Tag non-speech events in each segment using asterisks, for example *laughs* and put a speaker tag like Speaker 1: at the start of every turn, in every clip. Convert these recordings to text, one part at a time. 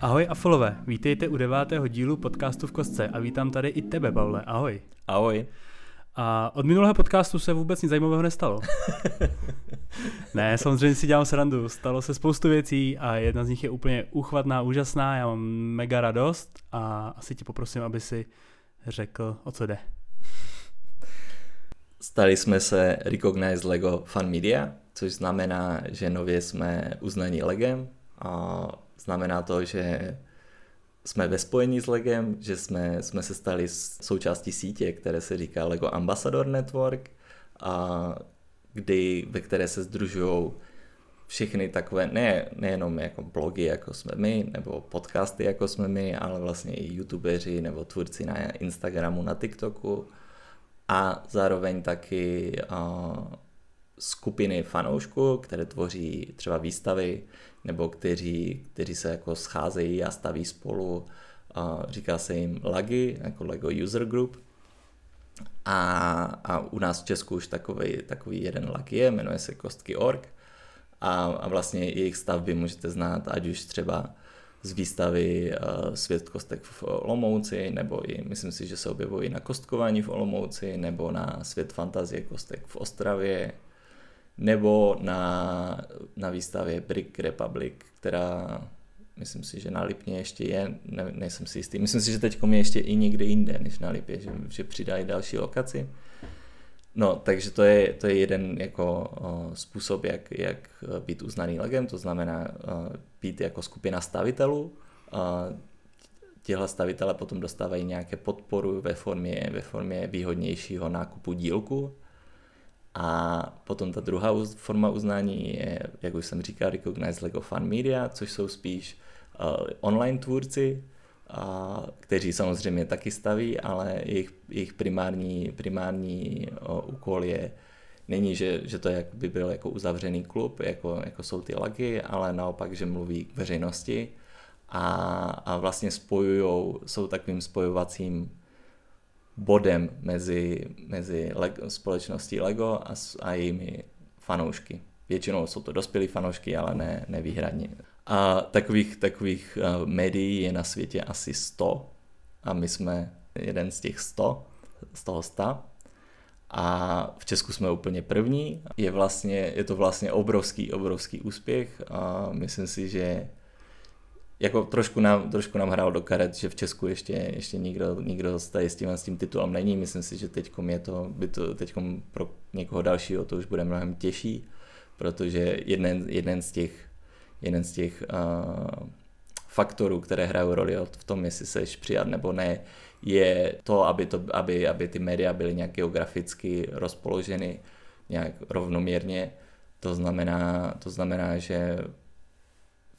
Speaker 1: Ahoj Afolové, vítejte u devátého dílu podcastu v kostce a vítám tady i tebe, Pavle. Ahoj.
Speaker 2: Ahoj.
Speaker 1: A od minulého podcastu se vůbec nic zajímavého nestalo. *laughs* ne, samozřejmě si dělám srandu. Stalo se spoustu věcí a jedna z nich je úplně uchvatná, úžasná. Já mám mega radost a asi ti poprosím, aby si řekl, o co jde.
Speaker 2: Stali jsme se Recognized LEGO Fan Media, což znamená, že nově jsme uznaní legem a znamená to, že jsme ve spojení s Legem, že jsme, jsme se stali součástí sítě, které se říká Lego Ambassador Network, a kdy, ve které se združují všechny takové, ne, nejenom jako blogy, jako jsme my, nebo podcasty, jako jsme my, ale vlastně i youtubeři nebo tvůrci na Instagramu, na TikToku a zároveň taky uh, skupiny fanoušků, které tvoří třeba výstavy, nebo kteří, kteří se jako scházejí a staví spolu. A říká se jim LAGI, jako LEGO User Group. A, a u nás v Česku už takový, takový jeden LAGI je, jmenuje se Kostky.org. A, a vlastně jejich stavby můžete znát, ať už třeba z výstavy uh, Svět kostek v Olomouci, nebo i myslím si, že se objevují na kostkování v Olomouci, nebo na Svět fantazie kostek v Ostravě, nebo na, na výstavě Brick Republic, která myslím si, že na Lipně ještě je, ne, nejsem si jistý. Myslím si, že teď je ještě i někde jinde než na Lipě, že, že přidají další lokaci. No, takže to je, to je jeden jako o, způsob, jak, jak být uznaný legem, to znamená o, být jako skupina stavitelů. Těhle stavitele potom dostávají nějaké podporu ve formě, ve formě výhodnějšího nákupu dílku, a potom ta druhá forma uznání je, jak už jsem říkal, Recognized Lego Fan Media, což jsou spíš uh, online tvůrci, uh, kteří samozřejmě taky staví, ale jejich, jejich primární, primární uh, úkol je není, že, že to jak by byl jako uzavřený klub, jako, jako jsou ty lagy, ale naopak, že mluví k veřejnosti. A, a vlastně spojují, jsou takovým spojovacím bodem mezi, mezi Lego, společností Lego a, a jejími fanoušky. Většinou jsou to dospělí fanoušky, ale ne, nevýhradně. A takových, takových uh, médií je na světě asi 100 a my jsme jeden z těch 100, z toho 100. A v Česku jsme úplně první. Je, vlastně, je to vlastně obrovský, obrovský úspěch a myslím si, že jako trošku nám, trošku nám hrál do karet, že v Česku ještě, ještě nikdo, nikdo tady s tím, s tím titulem není. Myslím si, že teď je to, by to teď pro někoho dalšího to už bude mnohem těžší, protože jeden, jeden z těch, jeden z těch uh, faktorů, které hrají roli v tom, jestli seš přijat nebo ne, je to, aby, to, aby, aby ty média byly nějak geograficky rozpoloženy nějak rovnoměrně. To znamená, to znamená, že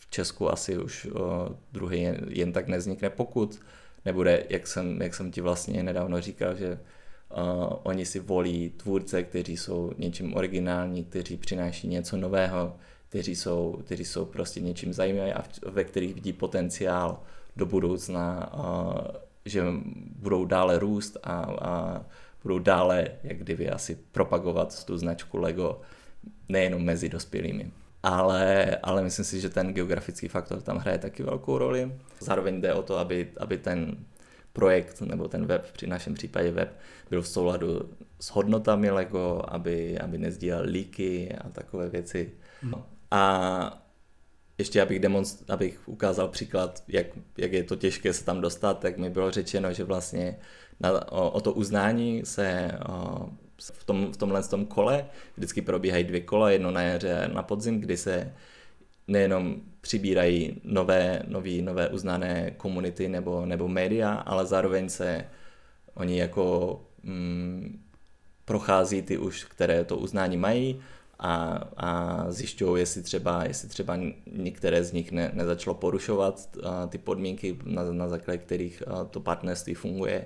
Speaker 2: Česku asi už o, druhý jen, jen tak neznikne, pokud nebude, jak jsem, jak jsem ti vlastně nedávno říkal, že uh, oni si volí tvůrce, kteří jsou něčím originální, kteří přináší něco nového, kteří jsou, kteří jsou prostě něčím zajímaví a v, ve kterých vidí potenciál do budoucna, uh, že budou dále růst a, a budou dále, jak kdyby asi propagovat tu značku Lego nejenom mezi dospělými ale, ale myslím si, že ten geografický faktor tam hraje taky velkou roli. Zároveň jde o to, aby, aby ten projekt nebo ten web, při našem případě web, byl v souladu s hodnotami Lego, aby, aby nezdílel líky a takové věci. No. A ještě abych, demonst- abych ukázal příklad, jak, jak je to těžké se tam dostat, tak mi bylo řečeno, že vlastně na, o, o to uznání se o, v, tom, v tomhle tom kole. Vždycky probíhají dvě kola, jedno na jaře na podzim, kdy se nejenom přibírají nové, nový, nové uznané komunity nebo, nebo média, ale zároveň se oni jako mm, prochází ty už, které to uznání mají a, a zjišťují, jestli třeba, jestli třeba některé z nich ne, nezačalo porušovat a, ty podmínky, na, na základě kterých a, to partnerství funguje,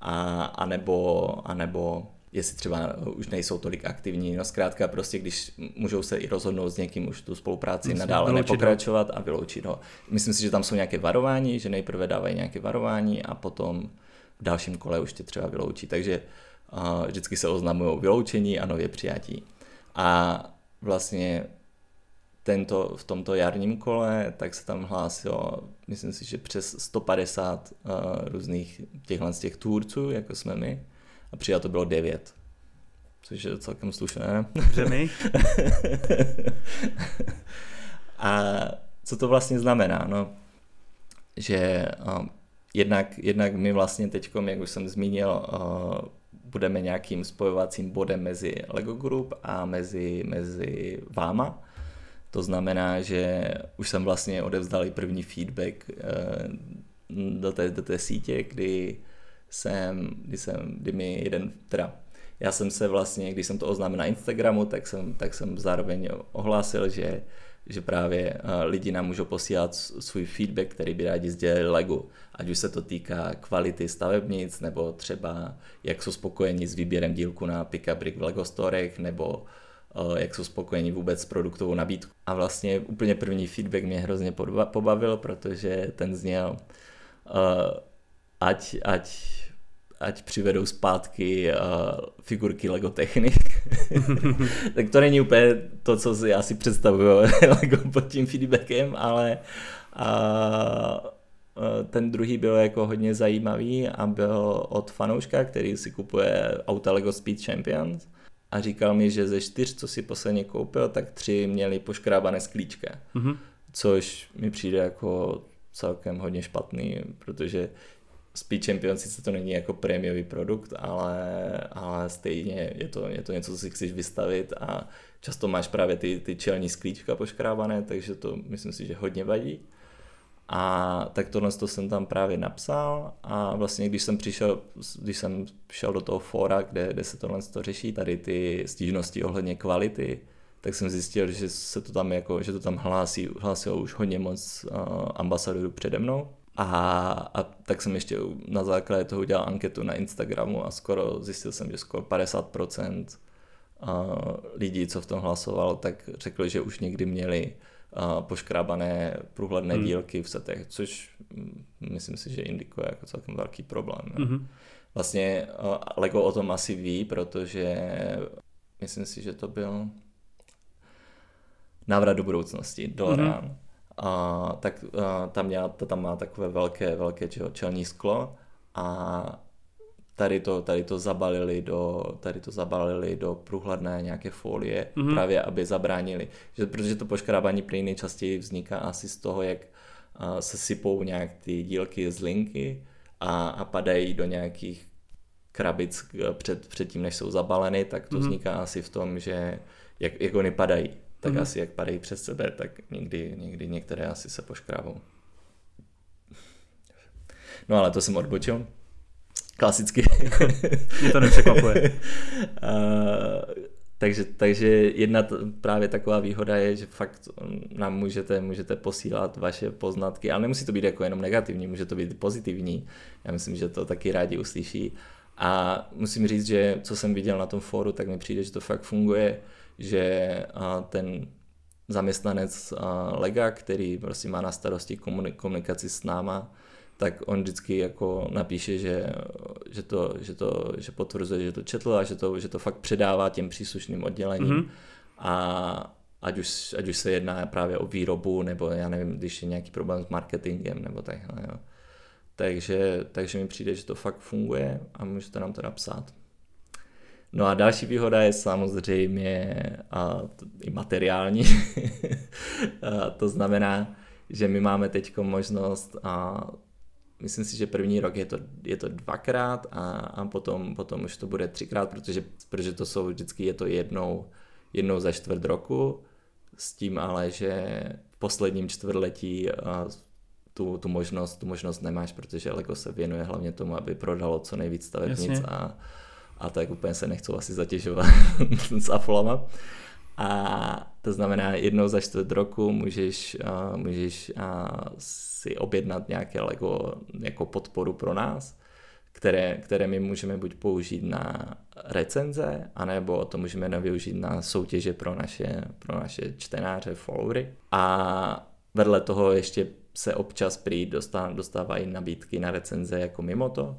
Speaker 2: a, a nebo, a nebo jestli třeba už nejsou tolik aktivní. No zkrátka prostě, když můžou se i rozhodnout s někým už tu spolupráci Myslím, nadále vyloučit, nepokračovat no. a vyloučit ho. Myslím si, že tam jsou nějaké varování, že nejprve dávají nějaké varování a potom v dalším kole už tě třeba vyloučí. Takže uh, vždycky se oznamují vyloučení a nově přijatí. A vlastně tento, v tomto jarním kole, tak se tam hlásilo, myslím si, že přes 150 uh, různých těchhle z těch tvůrců, jako jsme my, a přijato bylo 9. Což je celkem slušné.
Speaker 1: Dobře my. *laughs*
Speaker 2: a co to vlastně znamená? No, že uh, jednak, jednak my vlastně teď, jak už jsem zmínil, uh, budeme nějakým spojovacím bodem mezi Lego Group a mezi, mezi váma. To znamená, že už jsem vlastně odevzdal i první feedback uh, do té, do té sítě, kdy jsem, kdy jsem, kdy mi jeden, teda já jsem se vlastně, když jsem to oznámil na Instagramu, tak jsem, tak jsem zároveň ohlásil, že že právě eh, lidi nám můžou posílat svůj feedback, který by rádi sdělili Lego. Ať už se to týká kvality stavebnic, nebo třeba jak jsou spokojení s výběrem dílku na Pick Brick v Lego Storech, nebo eh, jak jsou spokojení vůbec s produktovou nabídkou. A vlastně úplně první feedback mě hrozně pobavil, protože ten zněl, uh, ať, ať ať přivedou zpátky uh, figurky Lego Technik. *laughs* tak to není úplně to, co si já si představuju *laughs* Lego pod tím feedbackem, ale uh, ten druhý byl jako hodně zajímavý a byl od fanouška, který si kupuje auta Lego Speed Champions a říkal mi, že ze čtyř, co si posledně koupil, tak tři měli poškrábané sklíčka. Mm-hmm. Což mi přijde jako celkem hodně špatný, protože Speed Champion sice to není jako prémiový produkt, ale, ale stejně je to, je to něco, co si chceš vystavit a často máš právě ty, ty čelní sklíčka poškrábané, takže to myslím si, že hodně vadí. A tak tohle to jsem tam právě napsal a vlastně když jsem přišel, když jsem šel do toho fora, kde, kde se tohle to řeší, tady ty stížnosti ohledně kvality, tak jsem zjistil, že se to tam jako, že to tam hlásí, hlásilo už hodně moc uh, ambasadorů přede mnou a, a tak jsem ještě na základě toho udělal anketu na Instagramu a skoro zjistil jsem, že skoro 50% lidí, co v tom hlasovalo, tak řekli, že už někdy měli poškrábané průhledné hmm. dílky v setech, což mm, myslím si, že indikuje jako celkem velký problém. Hmm. Vlastně Lego o tom asi ví, protože myslím si, že to byl návrat do budoucnosti, Dorian. Hmm a, tak a, tam, měla, to tam má takové velké, velké čeho, čelní sklo a tady to, tady to zabalili do, tady to zabalili do průhledné nějaké folie, mm-hmm. právě aby zabránili, že, protože to poškrábání plyn nejčastěji vzniká asi z toho, jak a, se sypou nějak ty dílky z linky a, a padají do nějakých krabic před, před tím, než jsou zabaleny, tak to mm-hmm. vzniká asi v tom, že jak, jak oni padají tak mm-hmm. asi jak padají přes sebe, tak někdy, někdy některé asi se poškrábou. No ale to jsem odbočil. Klasicky.
Speaker 1: Mě to nepřekvapuje. *laughs*
Speaker 2: takže, takže jedna t- právě taková výhoda je, že fakt nám můžete, můžete posílat vaše poznatky, ale nemusí to být jako jenom negativní, může to být pozitivní. Já myslím, že to taky rádi uslyší. A musím říct, že co jsem viděl na tom fóru, tak mi přijde, že to fakt funguje že ten zaměstnanec Lega, který prostě má na starosti komunikaci s náma, tak on vždycky jako napíše, že, že, to, že, to, že potvrzuje, že to četl a že to, že to fakt předává těm příslušným oddělením. Mm-hmm. A ať už, ať už se jedná právě o výrobu, nebo já nevím, když je nějaký problém s marketingem, nebo takhle. Jo. Takže, takže mi přijde, že to fakt funguje a můžete nám to napsat. No a další výhoda je samozřejmě a, i materiální. *laughs* a to znamená, že my máme teď možnost a myslím si, že první rok je to, je to dvakrát a, a potom, potom už to bude třikrát, protože, protože to jsou vždycky je to jednou, jednou za čtvrt roku, s tím ale, že v posledním čtvrtletí a, tu, tu, možnost, tu možnost nemáš, protože Lego se věnuje hlavně tomu, aby prodalo co nejvíc stavebnic a, a tak úplně se nechci asi zatěžovat *laughs* s aflama. A to znamená, jednou za čtvrt roku můžeš, uh, můžeš uh, si objednat nějaké Lego jako podporu pro nás, které, které my můžeme buď použít na recenze, anebo to můžeme využít na soutěže pro naše, pro naše čtenáře, followery. A vedle toho ještě se občas prý dostávají nabídky na recenze jako mimo to,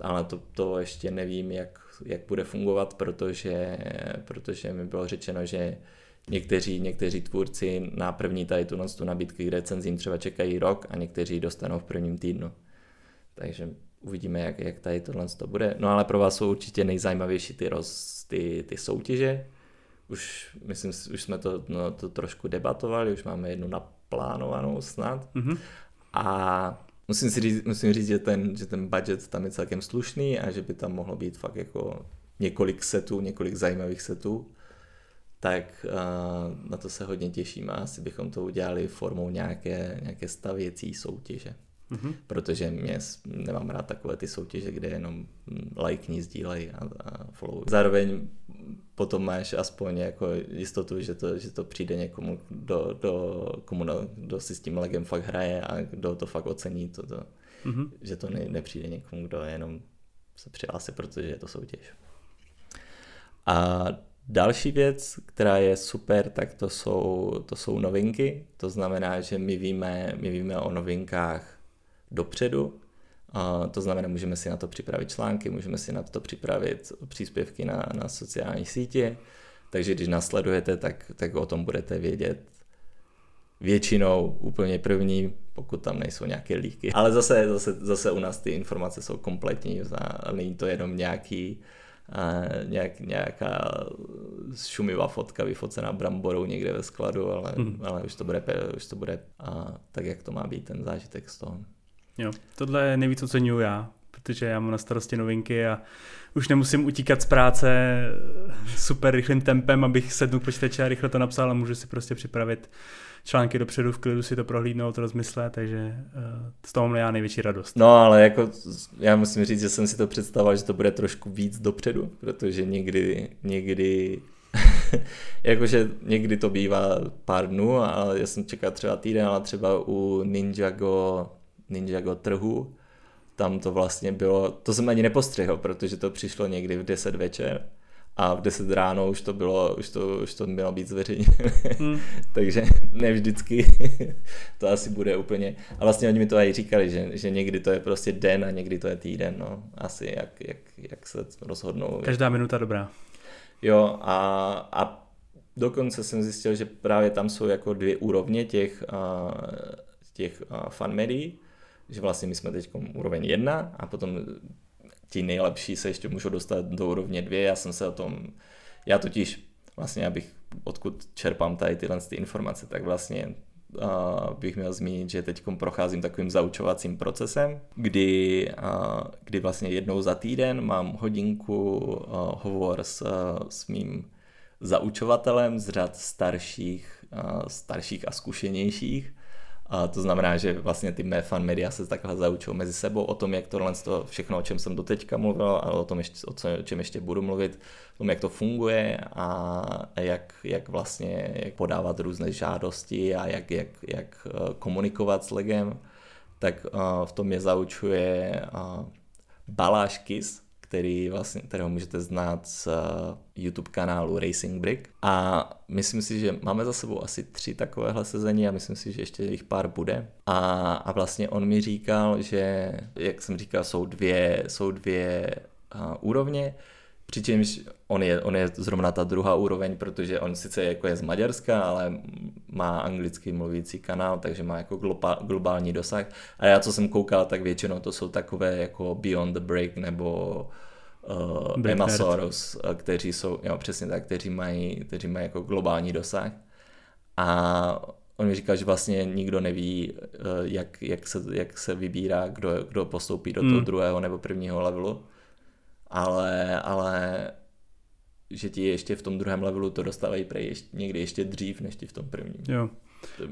Speaker 2: ale to, to ještě nevím, jak jak bude fungovat, protože, protože mi bylo řečeno, že, někteří, někteří tvůrci na první tady tu, tu nabídky k recenzím třeba čekají rok a někteří dostanou v prvním týdnu. Takže uvidíme, jak, jak tady tohle to bude. No ale pro vás jsou určitě nejzajímavější ty, roz, ty, ty soutěže. Už, myslím, už jsme to, no, to trošku debatovali, už máme jednu naplánovanou snad. Mm-hmm. A musím si říct, musím říct že, ten, že ten budget tam je celkem slušný a že by tam mohlo být fakt jako několik setů, několik zajímavých setů tak uh, na to se hodně těším a asi bychom to udělali formou nějaké, nějaké stavěcí soutěže. Mm-hmm. Protože mě nemám rád takové ty soutěže, kde jenom lajkní, sdílej a, a follow. Zároveň potom máš aspoň jako jistotu, že to, že to přijde někomu, do, do, komu do, kdo si s tím legem fakt hraje a kdo to fakt ocení, to, to, mm-hmm. že to ne, nepřijde někomu, kdo jenom se přihlásí, protože je to soutěž. A Další věc, která je super, tak to jsou, to jsou novinky. To znamená, že my víme, my víme o novinkách dopředu. A to znamená, můžeme si na to připravit články, můžeme si na to připravit příspěvky na, na sociální sítě. Takže když nasledujete, tak, tak o tom budete vědět většinou úplně první, pokud tam nejsou nějaké líky. Ale zase, zase, zase u nás ty informace jsou kompletní, není to jenom nějaký nějak, nějaká šumivá fotka vyfocená bramborou někde ve skladu, ale, hmm. ale už to bude, už to bude a, tak, jak to má být, ten zážitek z toho.
Speaker 1: Jo, tohle nejvíc oceňuju já, protože já mám na starosti novinky a už nemusím utíkat z práce super rychlým tempem, abych sednul k počítači a rychle to napsal a můžu si prostě připravit články dopředu, v klidu si to prohlídnout, rozmyslet, takže uh, z toho mám já největší radost.
Speaker 2: No ale jako já musím říct, že jsem si to představoval, že to bude trošku víc dopředu, protože někdy, někdy *laughs* jakože někdy to bývá pár dnů, ale já jsem čekal třeba týden, ale třeba u Ninjago, Ninjago trhu, tam to vlastně bylo, to jsem ani nepostřehl, protože to přišlo někdy v 10 večer a v 10 ráno už to bylo, už to, už to mělo být zveřejněné. Hmm. *laughs* Takže ne vždycky *laughs* to asi bude úplně. A vlastně oni mi to i říkali, že, že někdy to je prostě den a někdy to je týden. No. Asi jak, jak, jak se rozhodnou.
Speaker 1: Každá minuta dobrá.
Speaker 2: Jo a, a dokonce jsem zjistil, že právě tam jsou jako dvě úrovně těch, těch fan médií, že vlastně my jsme teď úroveň jedna a potom ti nejlepší se ještě můžou dostat do úrovně dvě. Já jsem se o tom, já totiž vlastně, abych odkud čerpám tady tyhle ty informace, tak vlastně uh, bych měl zmínit, že teď procházím takovým zaučovacím procesem, kdy, uh, kdy vlastně jednou za týden mám hodinku uh, hovor s, uh, s mým zaučovatelem z řad starších, uh, starších a zkušenějších a to znamená, že vlastně ty mé fan media se takhle zaučou mezi sebou o tom, jak tohle to všechno, o čem jsem doteďka mluvil, a o tom, ještě, o, co, o čem ještě budu mluvit, o tom, jak to funguje a jak, jak vlastně jak podávat různé žádosti a jak, jak, jak eh, komunikovat s legem, tak uh, v tom je zaučuje uh, Baláš Kis, který vlastně, kterého můžete znát z eh, YouTube kanálu Racing Brick. A myslím si, že máme za sebou asi tři takovéhle sezení a myslím si, že ještě jich pár bude. A, a vlastně on mi říkal, že, jak jsem říkal, jsou dvě, jsou dvě uh, úrovně, Přičemž on je, on je zrovna ta druhá úroveň, protože on sice jako je z Maďarska, ale má anglicky mluvící kanál, takže má jako globální dosah. A já, co jsem koukal, tak většinou to jsou takové jako Beyond the Break nebo uh, Emma Soros, uh, kteří jsou, jo, přesně tak, kteří mají, kteří mají jako globální dosah. A on mi říkal, že vlastně nikdo neví, uh, jak, jak, se, jak se vybírá, kdo, kdo postoupí do toho hmm. druhého nebo prvního levelu ale, ale že ti ještě v tom druhém levelu to dostávají prej ještě, někdy ještě dřív, než ti v tom prvním.
Speaker 1: Jo.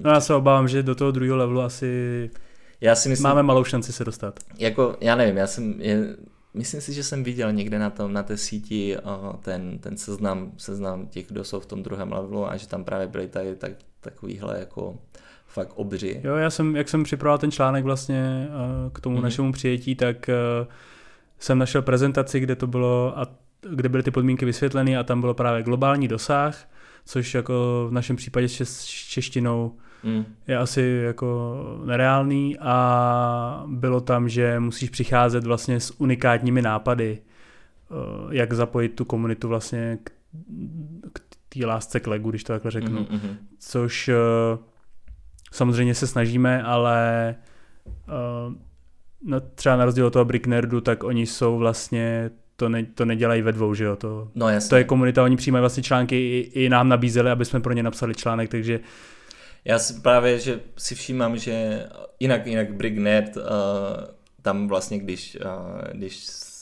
Speaker 1: No já se obávám, že do toho druhého levelu asi já si myslím, máme malou šanci se dostat.
Speaker 2: Jako, já nevím, já jsem, je, myslím si, že jsem viděl někde na, tom, na té síti uh, ten, ten seznam, seznam těch, kdo jsou v tom druhém levelu a že tam právě byly tady tak, takovýhle jako fakt obři.
Speaker 1: Jo, já jsem, jak jsem připravoval ten článek vlastně uh, k tomu mm-hmm. našemu přijetí, tak uh, jsem našel prezentaci, kde to bylo a kde byly ty podmínky vysvětleny a tam bylo právě globální dosah, což jako v našem případě s češtinou mm. je asi jako nereálný a bylo tam, že musíš přicházet vlastně s unikátními nápady, eh, jak zapojit tu komunitu vlastně k, k té lásce k legu, když to takhle řeknu.
Speaker 2: Mhm,
Speaker 1: Což uh, samozřejmě se snažíme, ale uh, no, třeba na rozdíl od toho Brick Nerdu, tak oni jsou vlastně, to, ne, to nedělají ve dvou, že jo, to,
Speaker 2: No jasně.
Speaker 1: to je komunita, oni přijímají vlastně články, i, i nám nabízeli, aby jsme pro ně napsali článek, takže
Speaker 2: Já si právě, že si všímám, že jinak, jinak Brick Nerd, uh, tam vlastně, když, uh, když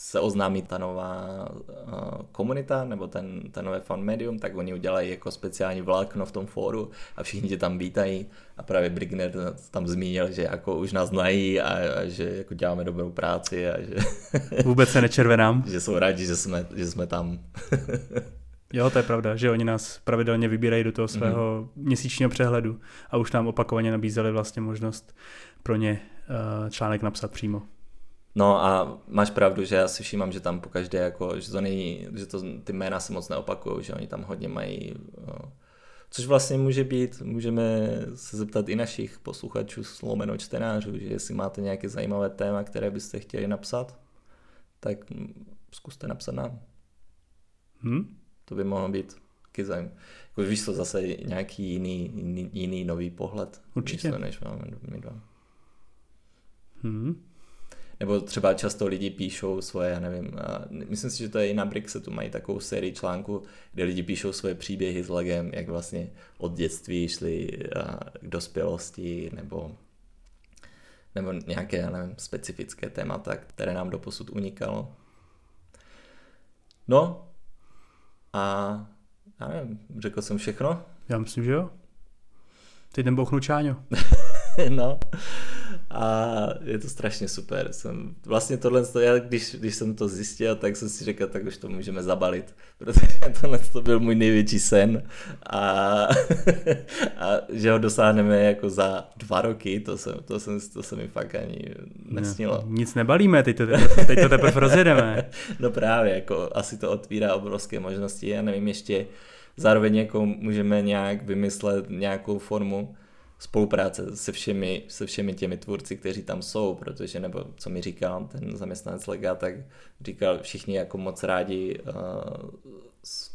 Speaker 2: se oznámí ta nová uh, komunita nebo ten, ten nové fan medium, tak oni udělají jako speciální vlákno v tom fóru a všichni tě tam vítají a právě Brick Nerd tam zmínil, že jako už nás znají a, a že jako děláme dobrou práci a že, *laughs*
Speaker 1: vůbec se nečervenám.
Speaker 2: že jsou rádi, že jsme, že jsme tam. *laughs*
Speaker 1: Jo, to je pravda, že oni nás pravidelně vybírají do toho svého mm. měsíčního přehledu a už nám opakovaně nabízeli vlastně možnost pro ně uh, článek napsat přímo.
Speaker 2: No a máš pravdu, že já si všímám, že tam po každé, jako, že, to není, že to, ty jména se moc neopakují, že oni tam hodně mají, no, což vlastně může být, můžeme se zeptat i našich posluchačů, lomeno čtenářů, že jestli máte nějaké zajímavé téma, které byste chtěli napsat, tak zkuste napsat nám.
Speaker 1: Hm?
Speaker 2: To by mohlo být taky zajímavé. Jako víš to zase nějaký jiný, jiný, jiný nový pohled.
Speaker 1: Určitě.
Speaker 2: Víš to, než máme my dva.
Speaker 1: Hm?
Speaker 2: Nebo třeba často lidi píšou svoje, já nevím, a myslím si, že to je i na Brixetu, mají takovou sérii článků, kde lidi píšou svoje příběhy s legem, jak vlastně od dětství šli k dospělosti, nebo, nebo nějaké, já nevím, specifické témata, které nám doposud unikalo. No, a já nevím, řekl jsem všechno?
Speaker 1: Já myslím, že jo. Teď jdem bouchnu Čáňo. *laughs*
Speaker 2: no. A je to strašně super. Jsem, vlastně tohle, já, když, když jsem to zjistil, tak jsem si řekl, tak už to můžeme zabalit, protože *laughs* tohle to byl můj největší sen a, *laughs* a že ho dosáhneme jako za dva roky, to, jsem, to, jsem, to se mi fakt ani nesnilo.
Speaker 1: Ne, nic nebalíme, teď to, teprve, teď to teprve rozjedeme. *laughs*
Speaker 2: no právě, jako asi to otvírá obrovské možnosti, já nevím ještě, zároveň jako můžeme nějak vymyslet nějakou formu, spolupráce se všemi, se všemi těmi tvůrci, kteří tam jsou, protože, nebo co mi říkal ten zaměstnanec Lega, tak říkal, všichni jako moc rádi uh,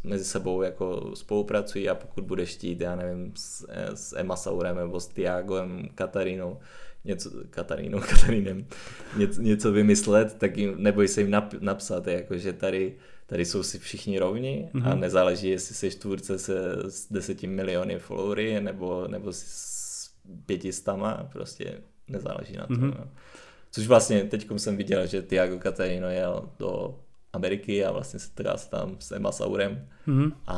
Speaker 2: mezi sebou jako spolupracují a pokud budeš chtít, já nevím, s, s Emma Saurem nebo s Tiagem, Katarínou, něco, Katarínou, *laughs* Katarínem, něco, něco vymyslet, tak jim, neboj se jim nap, napsat, jako, že tady tady jsou si všichni rovni mm-hmm. a mhm. nezáleží, jestli jsi tvůrce se s deseti miliony followery nebo, nebo s pětistama, prostě nezáleží na tom. Mm-hmm. No. Což vlastně teď jsem viděl, že Tiago Caterino jel do Ameriky a vlastně se teda tam s Emma Saurem mm-hmm. a,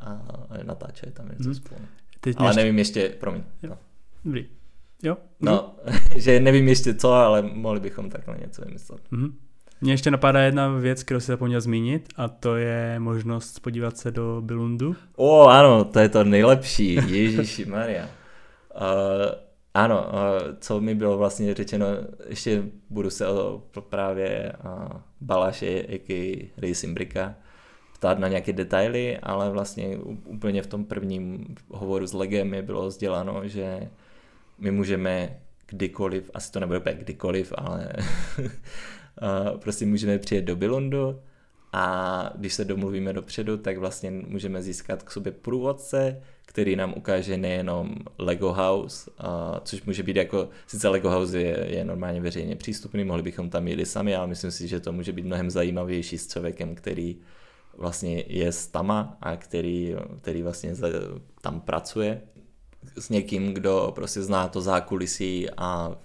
Speaker 2: a natáčeli tam něco mm-hmm. spolu. Teď ale ještě... nevím ještě, promiň.
Speaker 1: Jo. Dobrý. Jo?
Speaker 2: No, *laughs* že nevím ještě co, ale mohli bychom takhle něco vymyslet.
Speaker 1: Mm-hmm. Mně ještě napadá jedna věc, kterou si zapomněl zmínit, a to je možnost podívat se do Bilundu.
Speaker 2: O, ano, to je to nejlepší, Ježíši Maria. Uh, ano, uh, co mi bylo vlastně řečeno, ještě budu se o právě uh, Balaše, a.k.a. Racing Bricka, ptát na nějaké detaily, ale vlastně úplně v tom prvním hovoru s Legem mi bylo sděláno, že my můžeme kdykoliv, asi to nebude kdykoliv, ale *laughs* prostě můžeme přijet do Bilundu a když se domluvíme dopředu, tak vlastně můžeme získat k sobě průvodce, který nám ukáže nejenom Lego House, a, což může být jako, sice Lego House je, je normálně veřejně přístupný, mohli bychom tam jít sami, ale myslím si, že to může být mnohem zajímavější s člověkem, který vlastně je s tama a který, který vlastně tam pracuje. S někým, kdo prostě zná to zákulisí a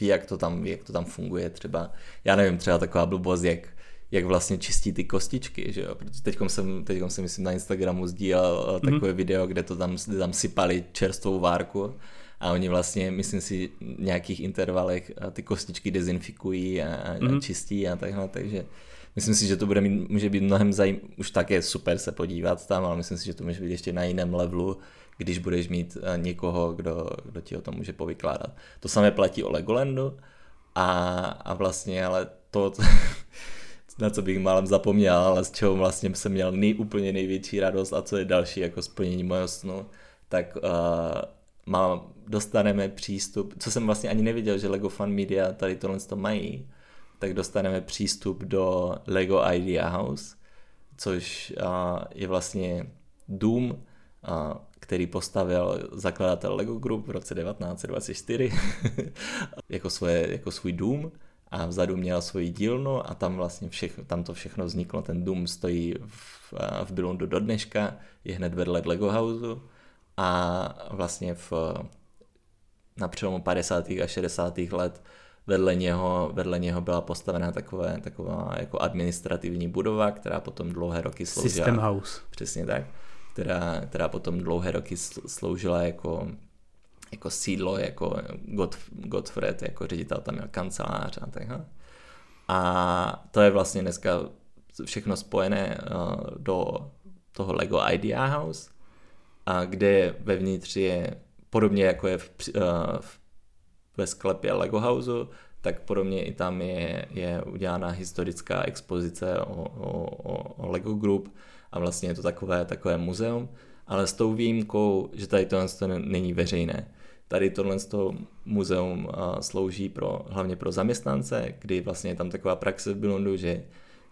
Speaker 2: ví, jak to tam, jak to tam funguje třeba, já nevím, třeba taková blbost, jak jak vlastně čistí ty kostičky, že jo, protože teďkom jsem, teďkom jsem myslím na Instagramu sdílel mm-hmm. takové video, kde to tam, kde tam sypali čerstvou várku a oni vlastně, myslím si, v nějakých intervalech ty kostičky dezinfikují a, mm-hmm. a čistí a takhle, takže myslím si, že to bude mít, může být mnohem zajím, už tak je super se podívat tam, ale myslím si, že to může být ještě na jiném levelu, když budeš mít někoho, kdo, kdo ti o tom může povykládat. To samé platí o Legolandu a, a vlastně, ale to, *laughs* na co bych málem zapomněl, ale z čeho vlastně jsem měl nej, úplně největší radost a co je další jako splnění mojho snu, tak uh, mám, dostaneme přístup, co jsem vlastně ani nevěděl, že Lego Fan Media tady tohle to mají, tak dostaneme přístup do Lego Idea House, což uh, je vlastně dům, který postavil zakladatel Lego Group v roce 1924 *laughs* jako, svoje, jako svůj dům a vzadu měl svoji dílnu a tam vlastně všechno, tam to všechno vzniklo. Ten dům stojí v, v Billundu do dneška, je hned vedle Lego Houseu a vlastně v, na přelomu 50. a 60. let vedle něho, vedle něho byla postavena takové, taková jako administrativní budova, která potom dlouhé roky sloužila.
Speaker 1: System House.
Speaker 2: Přesně tak. Která, která potom dlouhé roky sloužila jako, jako sídlo, jako Godfred, jako ředitel tam měl kancelář a tak. A to je vlastně dneska všechno spojené uh, do toho Lego Idea House, a kde vevnitř je podobně jako je v, uh, v ve sklepě Lego Houseu, tak podobně i tam je, je udělána historická expozice o, o, o Lego Group a vlastně je to takové, takové muzeum, ale s tou výjimkou, že tady tohle není veřejné. Tady tohle muzeum slouží pro, hlavně pro zaměstnance, kdy vlastně je tam taková praxe v Bilundu, že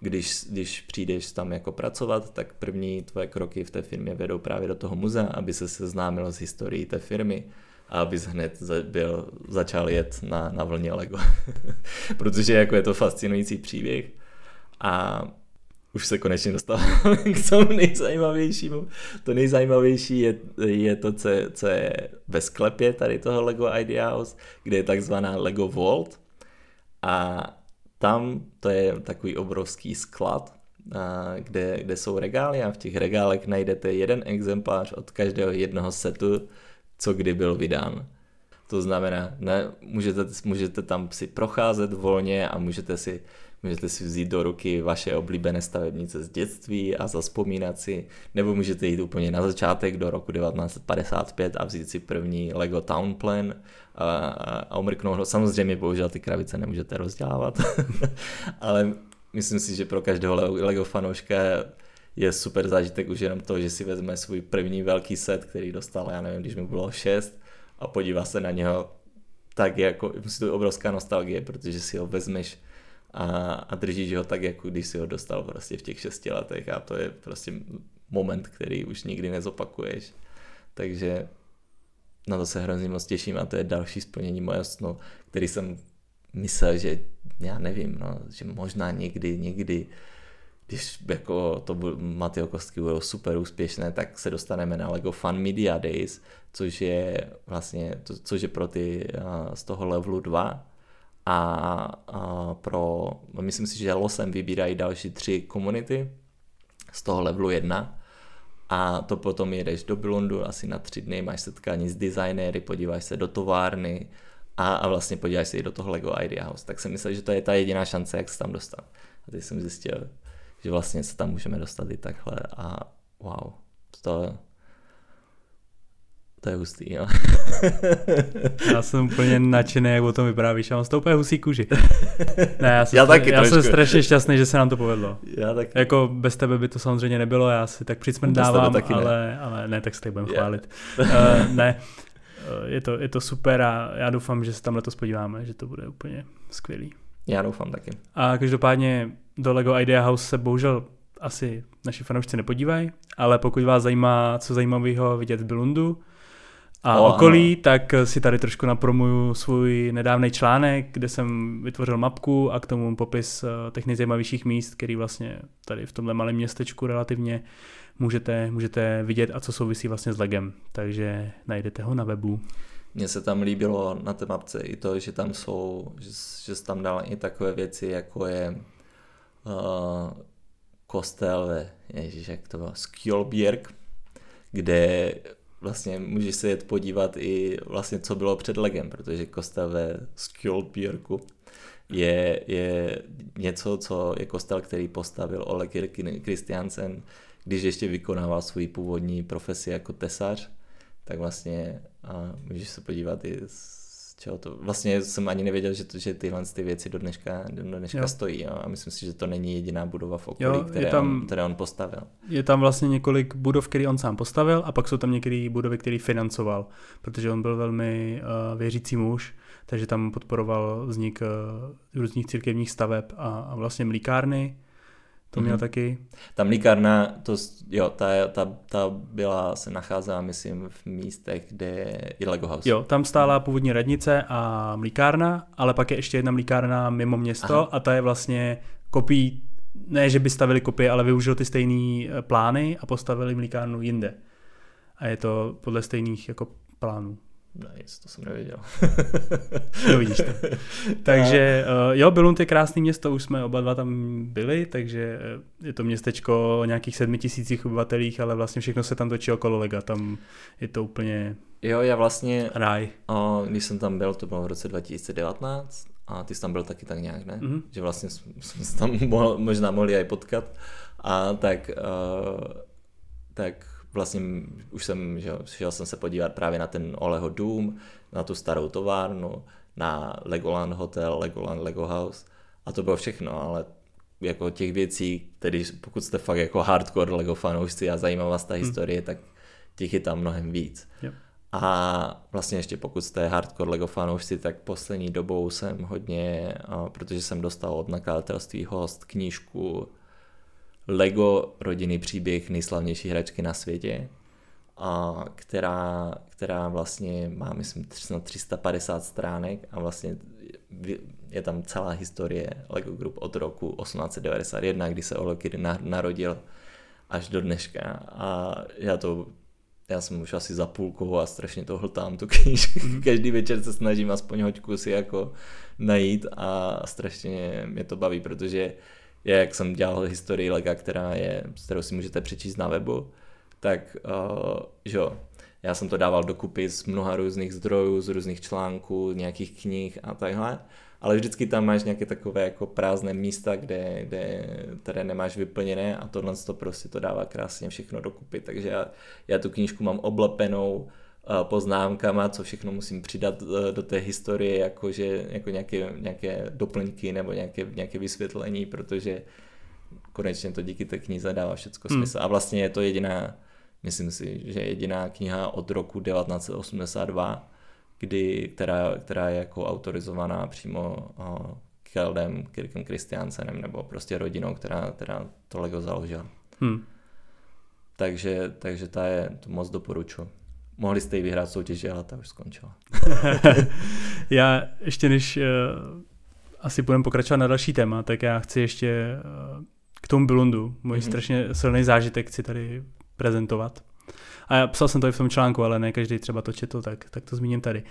Speaker 2: když, když přijdeš tam jako pracovat, tak první tvoje kroky v té firmě vedou právě do toho muzea, aby se seznámil s historií té firmy a abys hned byl, začal jet na, na vlně Lego. *laughs* Protože jako je to fascinující příběh a už se konečně dostáváme *laughs* k tomu nejzajímavějšímu. To nejzajímavější je, je to, co co je ve sklepě tady toho Lego Idea House, kde je takzvaná Lego Vault a tam to je takový obrovský sklad, kde, kde jsou regály a v těch regálech najdete jeden exemplář od každého jednoho setu co kdy byl vydán. To znamená, ne, můžete, můžete tam si procházet volně a můžete si, můžete si vzít do ruky vaše oblíbené stavebnice z dětství a zaspomínat si, nebo můžete jít úplně na začátek do roku 1955 a vzít si první Lego Town Plan a, a, umrknout ho. Samozřejmě bohužel ty krabice nemůžete rozdělávat, *laughs* ale myslím si, že pro každého Lego fanouška je super zážitek už jenom to, že si vezme svůj první velký set, který dostal, já nevím, když mi bylo 6 a podívá se na něho, tak jako, musí to obrovská nostalgie, protože si ho vezmeš a, a držíš ho tak, jako když si ho dostal prostě v těch šesti letech a to je prostě moment, který už nikdy nezopakuješ. Takže na to se hrozně moc těším a to je další splnění moje snu, který jsem myslel, že já nevím, no, že možná někdy, někdy když jako to Matyho Kostky budou super úspěšné, tak se dostaneme na LEGO Fun Media Days, což je vlastně, to, což je pro ty z toho levelu 2 a pro, myslím si, že losem vybírají další tři komunity z toho levelu 1 a to potom jedeš do Bilundu asi na tři dny, máš setkání s designéry, podíváš se do továrny a, a vlastně podíváš se i do toho LEGO Idea House. Tak jsem myslel, že to je ta jediná šance, jak se tam dostat. A teď jsem zjistil, že vlastně se tam můžeme dostat i takhle a wow, to, to je hustý, jo. *laughs*
Speaker 1: já jsem úplně nadšený, jak o tom vyprávíš, já mám z toho úplně husí kůži. Ne, já *laughs* jsem,
Speaker 2: já taky
Speaker 1: já jsem strašně šťastný, že se nám to povedlo.
Speaker 2: Já taky.
Speaker 1: Jako bez tebe by to samozřejmě nebylo, já si tak přicmrdávám, ale, ne. ale ne, tak se budeme yeah. chválit. uh, *laughs* ne, uh, je to, je to super a já doufám, že se tam letos podíváme, že to bude úplně skvělý.
Speaker 2: Já doufám taky.
Speaker 1: A každopádně do LEGO Idea House se bohužel asi naši fanoušci nepodívají, ale pokud vás zajímá, co zajímavého vidět v Bilundu a oh, okolí, ano. tak si tady trošku napromuju svůj nedávný článek, kde jsem vytvořil mapku a k tomu popis eh, těch nejzajímavějších míst, který vlastně tady v tomhle malém městečku relativně můžete, můžete vidět a co souvisí vlastně s Legem. Takže najdete ho na webu.
Speaker 2: Mně se tam líbilo na té mapce i to, že tam jsou, že, že tam dal i takové věci, jako je uh, kostel ve, ježiš, jak to bylo, Skjolbjerg, kde vlastně můžeš se jet podívat i vlastně, co bylo před legem, protože kostel ve Skjolbjergu je, je něco, co je kostel, který postavil Oleg Christiansen, když ještě vykonával svůj původní profesi jako tesař, tak vlastně a můžeš se podívat i z čeho to... Vlastně jsem ani nevěděl, že, to, že tyhle ty věci do dneška, do dneška jo. stojí jo? a myslím si, že to není jediná budova v okolí, jo, které, tam, on, které on postavil.
Speaker 1: Je tam vlastně několik budov, které on sám postavil a pak jsou tam některé budovy, které financoval, protože on byl velmi uh, věřící muž, takže tam podporoval vznik uh, různých církevních staveb a, a vlastně mlíkárny, to měl mm-hmm. taky.
Speaker 2: Ta mlíkárna, to, jo, ta, ta, ta byla, se nacházela, myslím, v místech, kde je Lego House.
Speaker 1: Jo, tam stála původní radnice a mlíkárna, ale pak je ještě jedna mlíkárna mimo město Aha. a ta je vlastně kopí, ne, že by stavili kopie, ale využil ty stejné eh, plány a postavili mlíkárnu jinde. A je to podle stejných jako plánů.
Speaker 2: Nice, to jsem nevěděl. *laughs*
Speaker 1: no vidíš to. *laughs* Takže uh, jo, Billund je krásný město, už jsme oba dva tam byli, takže eh, je to městečko o nějakých sedmi tisících obyvatelích, ale vlastně všechno se tam točí okolo Lega, tam je to úplně
Speaker 2: Jo, já vlastně,
Speaker 1: ráj.
Speaker 2: O, když jsem tam byl, to bylo v roce 2019 a ty jsi tam byl taky tak nějak, ne? Mm-hmm. Že vlastně jsme se tam *laughs* mohl, možná mohli i potkat a tak, uh, tak vlastně už jsem, že šel jsem se podívat právě na ten Oleho dům, na tu starou továrnu, na Legoland Hotel, Legoland Lego House a to bylo všechno, ale jako těch věcí, tedy pokud jste fakt jako hardcore Lego fanoušci a zajímá vás ta hmm. historie, tak těch je tam mnohem víc. Yep. A vlastně ještě pokud jste hardcore Lego fanoušci, tak poslední dobou jsem hodně, protože jsem dostal od nakladatelství host knížku Lego rodinný příběh nejslavnější hračky na světě, a která, která vlastně má, myslím, 350 stránek a vlastně je tam celá historie Lego Group od roku 1891, kdy se Kidd narodil až do dneška. A já to já jsem už asi za půlkou a strašně to hltám tu *laughs* knížku. Mm-hmm. Každý večer se snažím aspoň hoďku si jako najít a strašně mě to baví, protože jak jsem dělal historii Lega, která je, kterou si můžete přečíst na webu, tak uh, že jo, já jsem to dával dokupy z mnoha různých zdrojů, z různých článků, nějakých knih a takhle, ale vždycky tam máš nějaké takové jako prázdné místa, kde, kde, které nemáš vyplněné a tohle to prostě to dává krásně všechno dokupy, takže já, já tu knížku mám oblepenou poznámkama, co všechno musím přidat e, do té historie, jakože, jako nějaké, nějaké doplňky nebo nějaké, nějaké vysvětlení, protože konečně to díky té knize dává všechno hmm. smysl. A vlastně je to jediná, myslím si, že jediná kniha od roku 1982, kdy, která, která je jako autorizovaná přímo uh, Keldem, Kirkem Christiansenem nebo prostě rodinou, která, která to Lego založila. Hmm. Takže, takže ta je, to moc doporučuji. Mohli jste ji vyhrát soutěži, ale ta už skončila. *laughs*
Speaker 1: já ještě než uh, asi budeme pokračovat na další téma, tak já chci ještě uh, k tomu Bilundu, můj mm-hmm. strašně silný zážitek chci tady prezentovat. A já psal jsem to i v tom článku, ale ne každý třeba to četl, tak, tak to zmíním tady.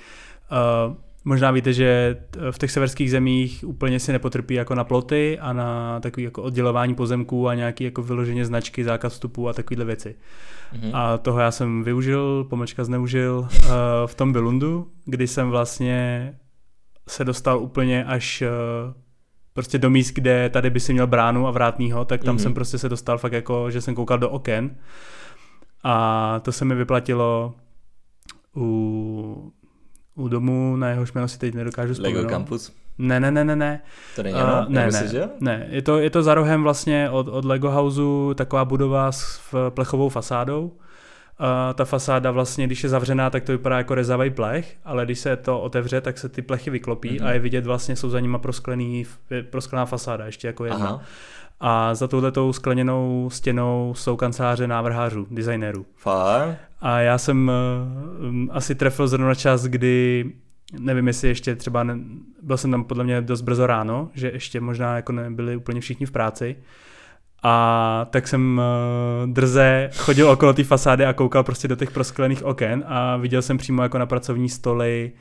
Speaker 1: Uh, Možná víte, že v těch severských zemích úplně si nepotrpí jako na ploty a na takový jako oddělování pozemků a nějaký jako vyloženě značky, zákaz vstupu a takovéhle věci. Mm-hmm. A toho já jsem využil, pomlčka zneužil uh, v tom Bilundu, kdy jsem vlastně se dostal úplně až uh, prostě do míst, kde tady by si měl bránu a vrátnýho, tak tam mm-hmm. jsem prostě se dostal fakt jako, že jsem koukal do oken a to se mi vyplatilo u u domu, na jehož jméno si teď nedokážu vzpomenout.
Speaker 2: Lego Campus?
Speaker 1: Ne, ne, ne, ne, ne.
Speaker 2: To není ono? Uh,
Speaker 1: ne, ne, že? ne. Je to, je to za rohem vlastně od, od Lego Houseu taková budova s plechovou fasádou. Uh, ta fasáda vlastně, když je zavřená, tak to vypadá jako rezavý plech, ale když se to otevře, tak se ty plechy vyklopí mm-hmm. a je vidět vlastně, jsou za nima prosklený, prosklená fasáda ještě jako jedna. Aha. A za touhletou skleněnou stěnou jsou kanceláře návrhářů, designérů.
Speaker 2: Fakt?
Speaker 1: A já jsem uh, asi trefil zrovna čas, kdy nevím, jestli ještě třeba, ne, byl jsem tam podle mě dost brzo ráno, že ještě možná jako nebyli úplně všichni v práci. A tak jsem uh, drze chodil okolo té fasády a koukal prostě do těch prosklených oken a viděl jsem přímo jako na pracovní stoly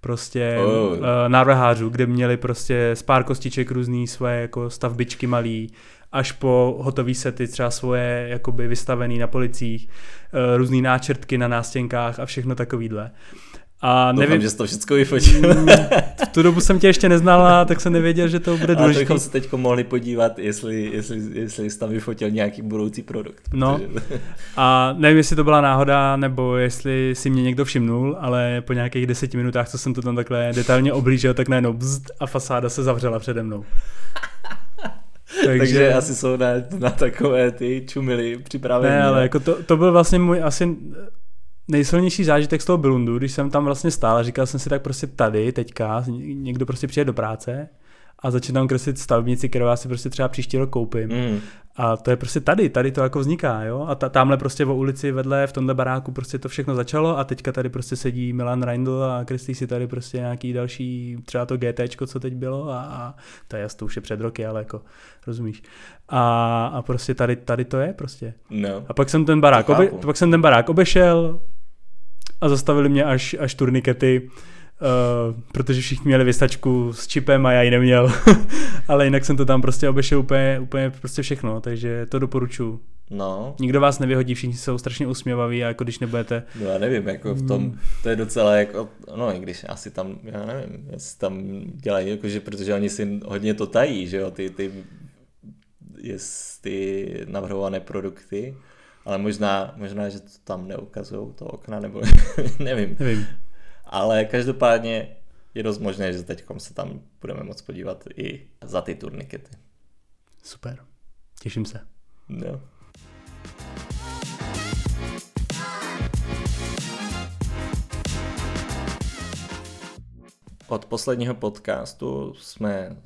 Speaker 1: prostě oh. uh, návrhářů, kde měli prostě z pár kostiček různý své jako stavbičky malý, až po hotový sety, třeba svoje jakoby vystavený na policích, uh, různý náčrtky na nástěnkách a všechno takovýhle.
Speaker 2: A nevím, Doufám, že jsi to všechno vyfotil.
Speaker 1: Mm, v tu dobu jsem tě ještě neznala, tak jsem nevěděl, že to bude důležité.
Speaker 2: A bychom se teď mohli podívat, jestli, jestli, jestli jsi tam vyfotil nějaký budoucí produkt.
Speaker 1: No. Protože... No a nevím, jestli to byla náhoda, nebo jestli si mě někdo všimnul, ale po nějakých deseti minutách, co jsem to tam takhle detailně oblížil, tak najednou bzd a fasáda se zavřela přede mnou. *laughs*
Speaker 2: Takže... Takže asi jsou na, na takové ty čumily připravené.
Speaker 1: Ne, ale jako to, to byl vlastně můj asi nejsilnější zážitek z toho Bilundu, když jsem tam vlastně stál a říkal jsem si tak prostě tady, teďka, někdo prostě přijde do práce a začít tam kreslit stavebnici, kterou já si prostě třeba příští rok koupím.
Speaker 2: Mm.
Speaker 1: A to je prostě tady, tady to jako vzniká, jo. A ta, tamhle prostě o ulici vedle, v tomhle baráku prostě to všechno začalo a teďka tady prostě sedí Milan Reindl a kreslí si tady prostě nějaký další, třeba to GT, co teď bylo a, a to je jasný, to už je před roky, ale jako, rozumíš. A, a prostě tady, tady to je prostě.
Speaker 2: No.
Speaker 1: A pak jsem ten barák, obe, pak jsem ten barák obešel a zastavili mě až, až turnikety, Uh, protože všichni měli vystačku s čipem a já ji neměl. Ale jinak jsem to tam prostě obešel úplně, úplně prostě všechno, takže to doporučuji.
Speaker 2: No.
Speaker 1: Nikdo vás nevyhodí, všichni jsou strašně usměvaví a jako když nebudete...
Speaker 2: No já nevím, jako v tom, to je docela jako, no i když asi tam, já nevím, jestli tam dělají, jakože, protože oni si hodně to tají, že jo, ty, ty, jest, ty navrhované produkty, ale možná, možná, že to tam neukazují to okna, nebo *laughs* nevím.
Speaker 1: Nevím.
Speaker 2: Ale každopádně je dost možné, že teď se tam budeme moct podívat i za ty turnikety.
Speaker 1: Super. Těším se.
Speaker 2: No. Od posledního podcastu jsme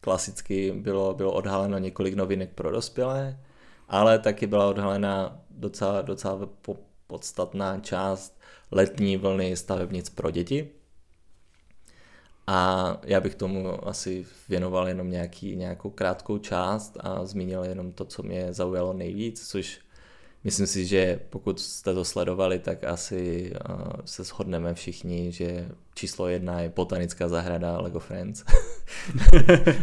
Speaker 2: klasicky bylo, bylo odhaleno několik novinek pro dospělé, ale taky byla odhalena docela, docela podstatná část letní vlny stavebnic pro děti. A já bych tomu asi věnoval jenom nějaký, nějakou krátkou část a zmínil jenom to, co mě zaujalo nejvíc, což myslím si, že pokud jste to sledovali, tak asi se shodneme všichni, že číslo jedna je botanická zahrada Lego Friends,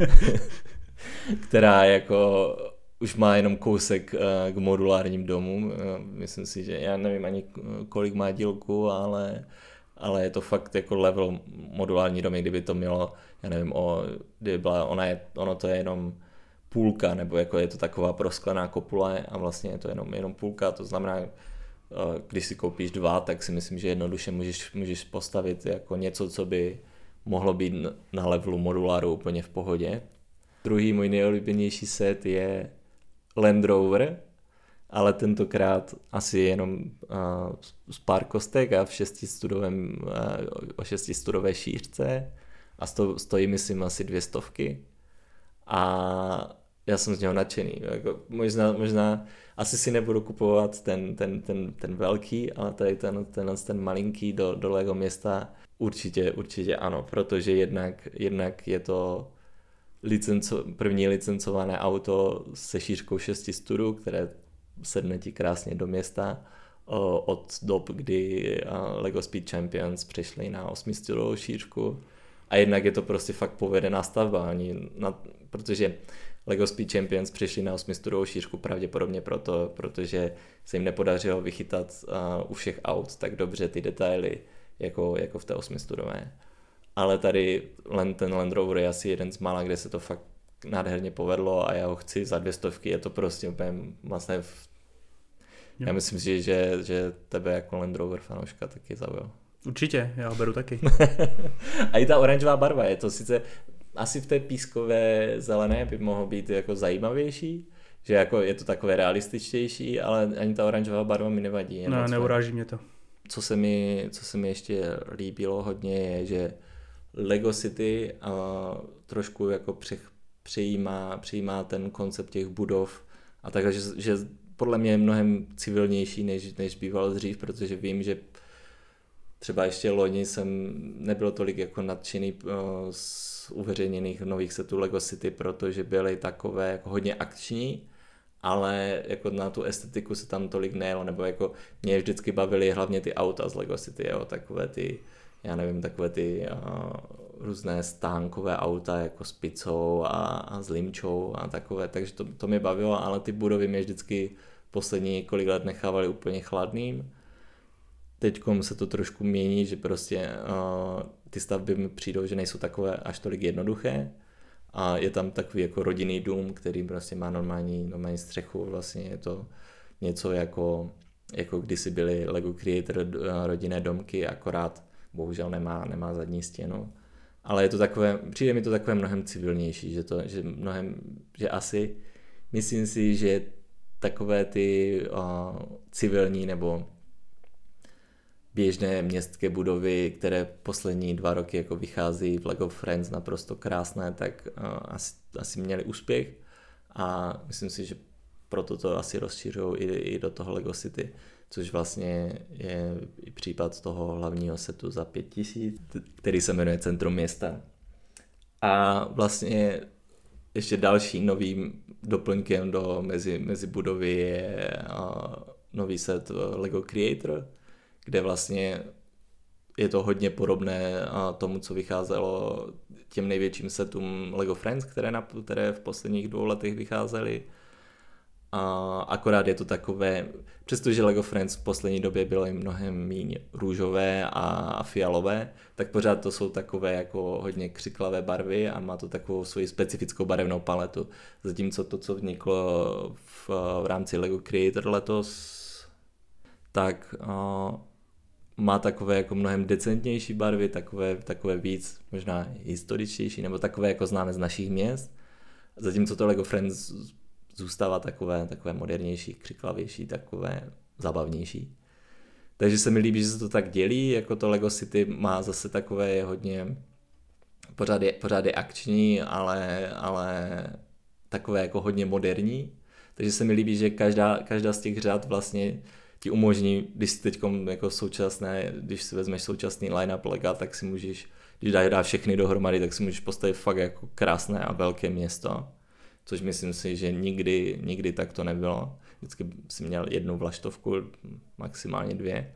Speaker 2: *laughs* která jako už má jenom kousek eh, k modulárním domům. Eh, myslím si, že já nevím ani kolik má dílku, ale, ale je to fakt jako level modulární domy, kdyby to mělo, já nevím, o, kdyby byla, ona je, ono to je jenom půlka, nebo jako je to taková prosklená kopule a vlastně je to jenom, jenom půlka, to znamená, eh, když si koupíš dva, tak si myslím, že jednoduše můžeš, můžeš postavit jako něco, co by mohlo být na levelu moduláru úplně v pohodě. Druhý můj nejoblíbenější set je Land Rover, ale tentokrát asi jenom uh, z pár kostek a v šestistudovém, uh, o šestistudové šířce. A sto, stojí myslím asi dvě stovky. A já jsem z něho nadšený. Jako, možná, možná asi si nebudu kupovat ten, ten, ten, ten velký, ale tady ten, ten, ten malinký do, do Lego města. Určitě, určitě ano, protože jednak, jednak je to licenco, první licencované auto se šířkou 6 studů, které sedne ti krásně do města od dob, kdy Lego Speed Champions přešli na 8 studovou šířku. A jednak je to prostě fakt povedená stavba, ani na, protože Lego Speed Champions přišli na 8 studovou šířku pravděpodobně proto, protože se jim nepodařilo vychytat uh, u všech aut tak dobře ty detaily jako, jako v té 8 studové ale tady ten Land Rover je asi jeden z mála, kde se to fakt nádherně povedlo a já ho chci za dvě stovky, je to prostě úplně vlastně v... Já myslím si, že, že tebe jako Land Rover fanouška taky zaujal.
Speaker 1: Určitě, já ho beru taky. *laughs*
Speaker 2: a i ta oranžová barva, je to sice asi v té pískové zelené by mohlo být jako zajímavější, že jako je to takové realističtější, ale ani ta oranžová barva mi nevadí.
Speaker 1: No, neuráží mě to.
Speaker 2: Co se mi, co se mi ještě líbilo hodně je, že Lego City uh, trošku jako pře, přejímá, přejímá ten koncept těch budov a takže že, že podle mě je mnohem civilnější, než, než býval dřív, protože vím, že třeba ještě loni jsem nebyl tolik jako nadšený uh, z uveřejněných nových setů Lego City, protože byly takové jako hodně akční, ale jako na tu estetiku se tam tolik nejelo, nebo jako mě vždycky bavily hlavně ty auta z Lego City, jo, takové ty já nevím, takové ty uh, různé stánkové auta jako s pizzou a, a s limčou a takové, takže to, to mě bavilo, ale ty budovy mě vždycky poslední několik let nechávaly úplně chladným. Teď se to trošku mění, že prostě uh, ty stavby mi přijdou, že nejsou takové až tolik jednoduché a je tam takový jako rodinný dům, který prostě má normální, normální střechu, vlastně je to něco jako, jako kdysi byly Lego Creator rodinné domky, akorát bohužel nemá, nemá zadní stěnu. Ale je to takové, přijde mi to takové mnohem civilnější, že, to, že mnohem, že asi, myslím si, že takové ty uh, civilní nebo běžné městské budovy, které poslední dva roky jako vychází v Lego Friends naprosto krásné, tak uh, asi, asi měli úspěch a myslím si, že proto to asi rozšířují i, i do toho Lego City, což vlastně je i případ toho hlavního setu za 5000, který se jmenuje Centrum města. A vlastně ještě další novým doplňkem do mezi, mezi budovy je nový set Lego Creator, kde vlastně je to hodně podobné tomu, co vycházelo těm největším setům Lego Friends, které, na, které v posledních dvou letech vycházely. A akorát je to takové, přestože Lego Friends v poslední době bylo mnohem méně růžové a fialové, tak pořád to jsou takové jako hodně křiklavé barvy a má to takovou svoji specifickou barevnou paletu. Zatímco to, co vzniklo v, v rámci Lego Creator letos, tak má takové jako mnohem decentnější barvy, takové, takové víc možná historičtější, nebo takové jako známe z našich měst. Zatímco to Lego Friends zůstává takové, takové modernější, křiklavější, takové zabavnější. Takže se mi líbí, že se to tak dělí, jako to Lego City má zase takové je hodně, pořád je, pořád je akční, ale, ale takové jako hodně moderní. Takže se mi líbí, že každá, každá z těch řad vlastně ti umožní, když si teď jako současné, když si vezmeš současný line-up lega, tak si můžeš, když dá, dá všechny dohromady, tak si můžeš postavit fakt jako krásné a velké město, což myslím si, že nikdy, nikdy tak to nebylo. Vždycky si měl jednu vlaštovku, maximálně dvě.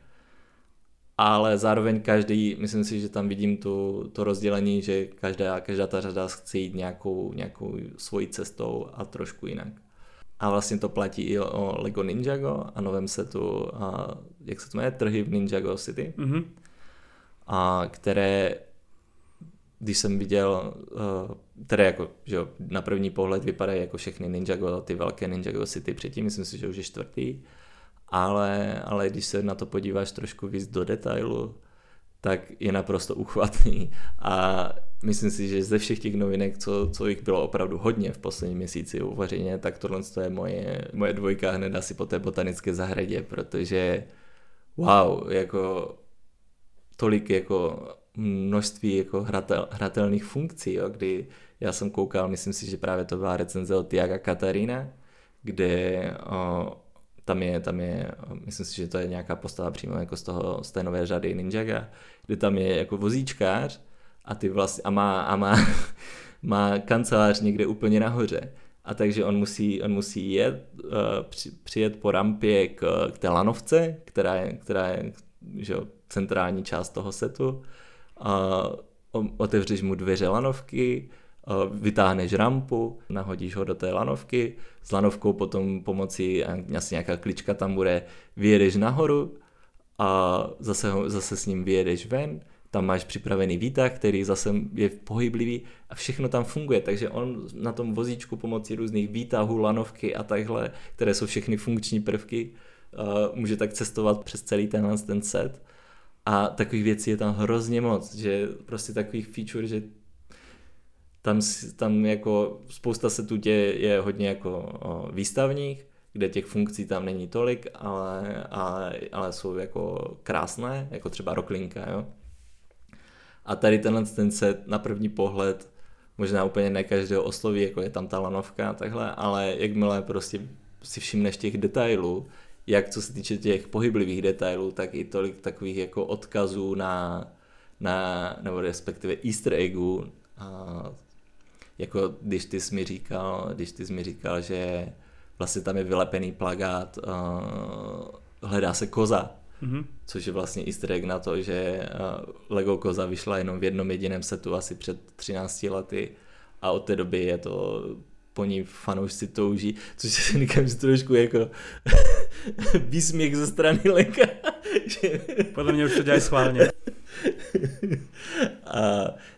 Speaker 2: Ale zároveň každý, myslím si, že tam vidím tu, to rozdělení, že každá, každá ta řada chce jít nějakou, nějakou svojí cestou a trošku jinak. A vlastně to platí i o Lego Ninjago a novém setu, a, jak se to jmenuje, trhy v Ninjago City, mm-hmm. a které, když jsem viděl, které jako, že jo, na první pohled vypadají jako všechny Ninjago, ty velké Ninjago City předtím, myslím si, že už je čtvrtý, ale, ale když se na to podíváš trošku víc do detailu, tak je naprosto uchvatný. A myslím si, že ze všech těch novinek, co, co jich bylo opravdu hodně v posledním měsíci uvařeně, tak tohle je moje, moje dvojka hned asi po té botanické zahradě, protože wow, jako tolik jako množství jako hratel, hratelných funkcí, jo, kdy já jsem koukal, myslím si, že právě to byla recenze od Tiaga Katarina, kde o, tam je, tam je, myslím si, že to je nějaká postava přímo jako z, toho, z té nové řady Ninjaga, kde tam je jako vozíčkář a ty vlastně, a má, a má, *laughs* má kancelář někde úplně nahoře. A takže on musí, on musí jet, při, přijet po rampě k, k té lanovce, která je, která je že jo, centrální část toho setu. Uh, otevřeš mu dveře lanovky, vytáhneš rampu, nahodíš ho do té lanovky, s lanovkou potom pomocí asi nějaká klička tam bude, vyjedeš nahoru a zase, ho, zase s ním vyjedeš ven, tam máš připravený výtah, který zase je pohyblivý a všechno tam funguje, takže on na tom vozíčku pomocí různých výtahů, lanovky a takhle, které jsou všechny funkční prvky, může tak cestovat přes celý tenhle ten set a takových věcí je tam hrozně moc, že prostě takových feature, že tam, tam jako spousta setů je, je hodně jako výstavních, kde těch funkcí tam není tolik, ale, ale, ale jsou jako krásné, jako třeba Rocklinka, jo. A tady tenhle ten set na první pohled možná úplně ne každého osloví, jako je tam ta lanovka a takhle, ale jakmile prostě si všimneš těch detailů, jak co se týče těch pohyblivých detailů, tak i tolik takových jako odkazů na, na nebo respektive easter eggů, a jako když ty jsi mi říkal, když ty jsi mi říkal, že vlastně tam je vylepený plagát uh, hledá se koza, mm-hmm. což je vlastně easter egg na to, že uh, Lego koza vyšla jenom v jednom jediném setu asi před 13 lety a od té doby je to po ní fanoušci touží, což si říkám, že trošku jako *laughs* výsměch ze strany Lega. *laughs*
Speaker 1: Podle mě už to dělají schválně.
Speaker 2: A,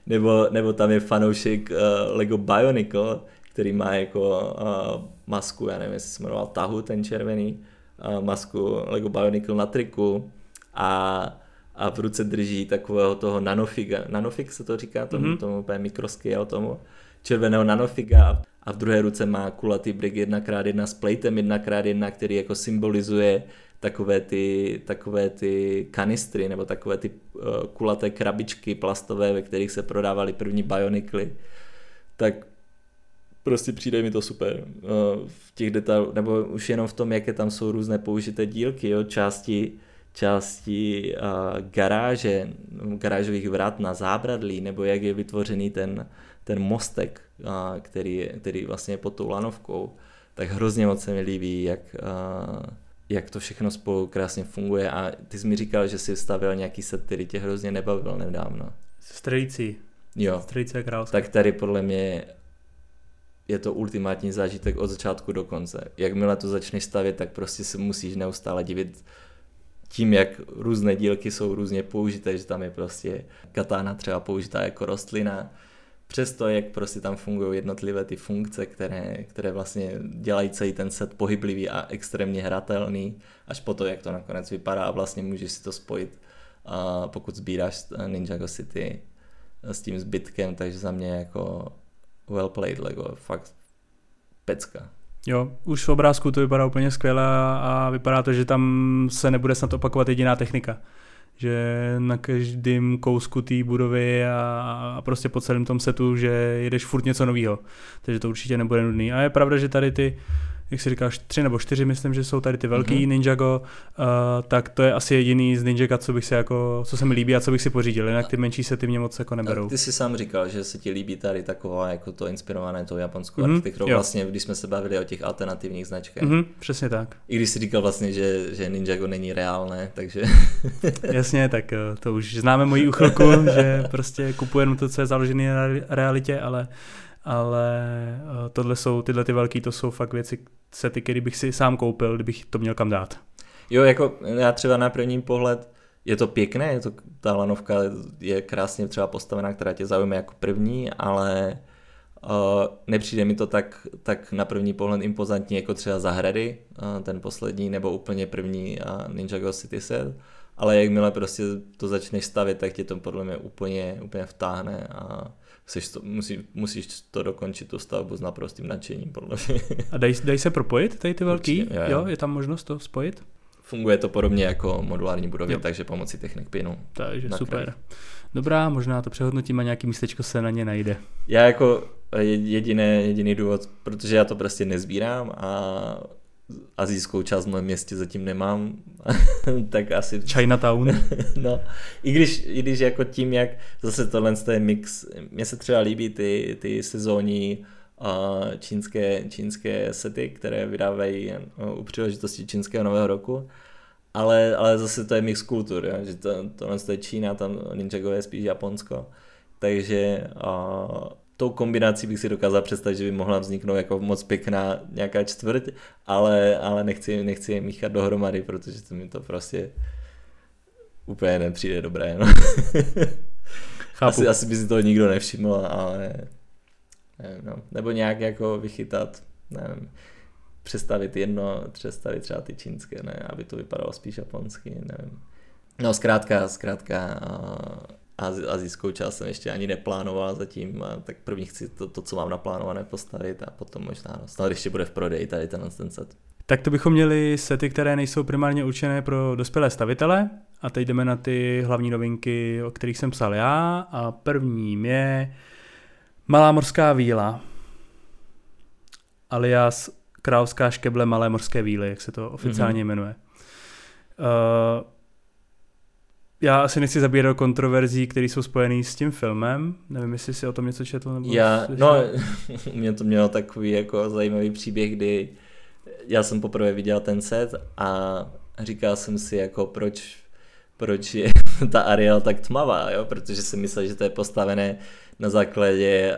Speaker 2: nebo, nebo tam je fanoušek uh, Lego Bionicle, který má jako uh, masku, já nevím, jestli se jmenoval Tahu, ten červený, uh, masku Lego Bionicle na triku a, a v ruce drží takového toho nanofiga, nanofig se to říká, tomu, mm-hmm. tomu úplně mikroscale tomu, červeného nanofiga a v druhé ruce má kulatý brick 1x1 s plejtem 1x1, který jako symbolizuje takové ty, takové ty kanistry nebo takové ty uh, kulaté krabičky plastové, ve kterých se prodávaly první bionikly, tak prostě přijde mi to super. Uh, v těch detailů, nebo už jenom v tom, jaké tam jsou různé použité dílky, jo, části, části uh, garáže, garážových vrat na zábradlí, nebo jak je vytvořený ten, ten mostek, uh, který, který vlastně je pod tou lanovkou, tak hrozně moc se mi líbí, jak, uh, jak to všechno spolu krásně funguje a ty jsi mi říkal, že jsi stavil nějaký set, který tě hrozně nebavil nedávno.
Speaker 1: Strejci.
Speaker 2: Jo.
Speaker 1: Strejci a královské.
Speaker 2: Tak tady podle mě je to ultimátní zážitek od začátku do konce. Jakmile to začneš stavět, tak prostě se musíš neustále divit tím, jak různé dílky jsou různě použité, že tam je prostě katána třeba použitá jako rostlina, přesto, jak prostě tam fungují jednotlivé ty funkce, které, které vlastně dělají celý ten set pohyblivý a extrémně hratelný, až po to, jak to nakonec vypadá a vlastně můžeš si to spojit, a pokud sbíráš Ninjago City s tím zbytkem, takže za mě jako well played Lego, fakt pecka.
Speaker 1: Jo, už v obrázku to vypadá úplně skvěle a vypadá to, že tam se nebude snad opakovat jediná technika že na každém kousku té budovy a, a prostě po celém tom setu, že jedeš furt něco nového. Takže to určitě nebude nudný. A je pravda, že tady ty jak si říkáš, tři nebo čtyři, myslím, že jsou tady ty velký mm-hmm. Ninjago, uh, tak to je asi jediný z Ninjaga, co bych si jako, co se mi líbí a co bych si pořídil, jinak ty menší se ty mě moc jako neberou.
Speaker 2: A ty si sám říkal, že se ti líbí tady taková jako to inspirované tou japonskou mm-hmm. architekturou, vlastně, když jsme se bavili o těch alternativních značkách.
Speaker 1: Mm-hmm, přesně tak.
Speaker 2: I když si říkal vlastně, že, že Ninjago není reálné, takže... *laughs*
Speaker 1: Jasně, tak eh, to už známe moji uchylku, že prostě kupujeme to, co je založené na realitě, ale ale uh, tohle jsou, tyhle ty velký, to jsou fakt věci, sety, které bych si sám koupil, kdybych to měl kam dát.
Speaker 2: Jo, jako já třeba na první pohled, je to pěkné, je to, ta lanovka je krásně třeba postavená, která tě zaujme jako první, ale uh, nepřijde mi to tak, tak na první pohled impozantní jako třeba Zahrady, uh, ten poslední, nebo úplně první uh, Ninjago City set, ale jakmile prostě to začneš stavit, tak tě to podle mě úplně, úplně vtáhne a to, musí, musíš to dokončit tu stavbu s naprostým nadšením, podle mě.
Speaker 1: A dají, dají se propojit tady ty velký? Určitě, jo, jo. jo, je tam možnost to spojit?
Speaker 2: Funguje to podobně jako modulární budovy, jo. takže pomocí technik pinu.
Speaker 1: Takže super. Kraj. Dobrá, možná to přehodnotím a nějaký místečko se na ně najde.
Speaker 2: Já jako jediné, jediný důvod, protože já to prostě nezbírám a azijskou část v mém městě zatím nemám, *laughs* tak asi...
Speaker 1: Chinatown. *laughs*
Speaker 2: no, i když, i když jako tím, jak zase tohle je mix, mně se třeba líbí ty, ty sezónní čínské, čínské sety, které vydávají uh, u příležitosti čínského nového roku, ale, ale zase to je mix kultur, jo? že to, tohle je Čína, tam Ninjago je spíš Japonsko, takže tou kombinací bych si dokázal představit, že by mohla vzniknout jako moc pěkná nějaká čtvrť, ale, ale nechci, nechci je míchat dohromady, protože to mi to prostě úplně nepřijde dobré. No. Asi, asi by si to nikdo nevšiml, ale nevím, no. nebo nějak jako vychytat, nevím, přestavit jedno, přestavit třeba ty čínské, ne, aby to vypadalo spíš japonsky, nevím. No zkrátka, zkrátka azijskou část jsem ještě ani neplánoval zatím, tak první chci to, to, co mám naplánované postavit a potom možná, no, snad ještě bude v prodeji tady ten, ten set.
Speaker 1: Tak to bychom měli sety, které nejsou primárně určené pro dospělé stavitele a teď jdeme na ty hlavní novinky, o kterých jsem psal já a prvním je Malá morská víla alias Královská škeble Malé morské víly, jak se to oficiálně mm-hmm. jmenuje. Uh, já asi nechci zabírat do kontroverzí, které jsou spojené s tím filmem. Nevím, jestli si o tom něco četl. Nebo
Speaker 2: já, no, *laughs* mě to mělo takový jako zajímavý příběh, kdy já jsem poprvé viděl ten set a říkal jsem si jako proč, proč je *laughs* ta Ariel tak tmavá, jo? protože jsem myslel, že to je postavené na základě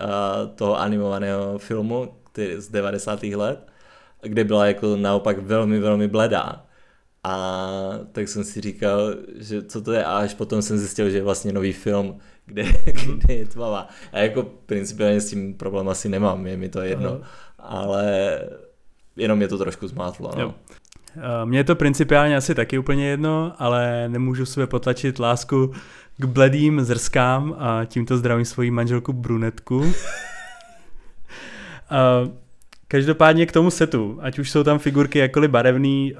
Speaker 2: toho animovaného filmu který, z 90. let, kde byla jako naopak velmi, velmi bledá. A tak jsem si říkal, že co to je a až potom jsem zjistil, že je vlastně nový film, kde, kde je tmavá. A jako principiálně s tím problém asi nemám, je mi to jedno, Aha. ale jenom je to trošku zmátlo. No. Jo.
Speaker 1: Mně je to principiálně asi taky úplně jedno, ale nemůžu sebe potlačit lásku k bledým zrskám a tímto zdravím svoji manželku brunetku. Uh, *laughs* každopádně k tomu setu, ať už jsou tam figurky jakkoliv barevný, uh,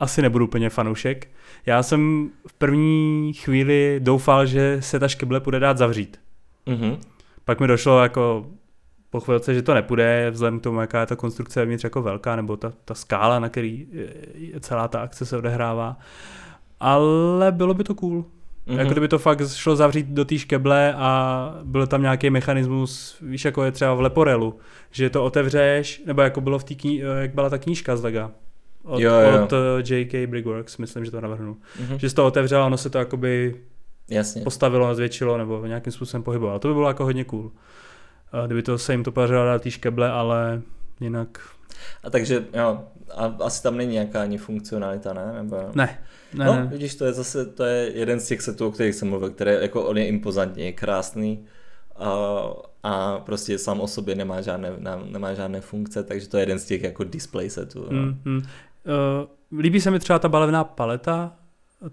Speaker 1: asi nebudu úplně fanoušek. Já jsem v první chvíli doufal, že se ta škeble bude dát zavřít.
Speaker 2: Mhm.
Speaker 1: Pak mi došlo jako po chvilce, že to nepůjde, vzhledem k tomu, jaká je ta konstrukce vevnitř jako velká, nebo ta, ta skála, na který je- celá ta akce se odehrává. Ale bylo by to cool.
Speaker 2: Mhm.
Speaker 1: Mm-hmm. Jako kdyby to fakt šlo zavřít do té škeble a byl tam nějaký mechanismus, víš, jako je třeba v Leporelu, že to otevřeš, nebo jako bylo v té jak byla ta knížka z Lega. Od,
Speaker 2: Jo, jo.
Speaker 1: od eh, J.K. Brigworks, myslím, že to navrhnu.
Speaker 2: Mhm.
Speaker 1: Že se to otevřelo ono se to jakoby
Speaker 2: Jasně.
Speaker 1: postavilo, zvětšilo nebo nějakým způsobem pohybovalo. To by bylo jako hodně cool. A Kdyby to se jim to podařilo dát té škeble, ale jinak
Speaker 2: A takže, jo, a asi tam není nějaká ani funkcionalita, ne? Nebo...
Speaker 1: ne. Ne,
Speaker 2: no,
Speaker 1: ne.
Speaker 2: vidíš, to je zase, to je jeden z těch setů, o kterých jsem mluvil, který jako on je impozantní, je krásný a, a prostě sám o sobě nemá žádné, ne- nemá žádné funkce, takže to je jeden z těch jako display setů. No.
Speaker 1: Mm, mm. Uh, líbí se mi třeba ta balevná paleta,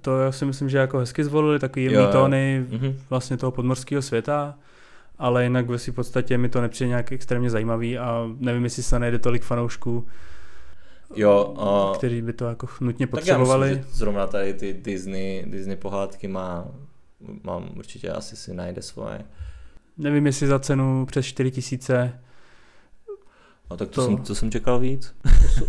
Speaker 1: to já si myslím, že jako hezky zvolili, takový jemný tóny
Speaker 2: Mhm.
Speaker 1: vlastně toho podmorského světa, ale jinak ve svým podstatě mi to nepřijde nějak extrémně zajímavý a nevím, jestli se najde tolik fanoušků,
Speaker 2: Jo, a,
Speaker 1: kteří by to jako nutně
Speaker 2: tak já
Speaker 1: potřebovali.
Speaker 2: myslím, že zrovna tady ty Disney, Disney pohádky má, mám určitě asi si najde svoje.
Speaker 1: Nevím, jestli za cenu přes 4000,
Speaker 2: No tak to,
Speaker 1: To-
Speaker 2: Jsem, to jsem čekal víc.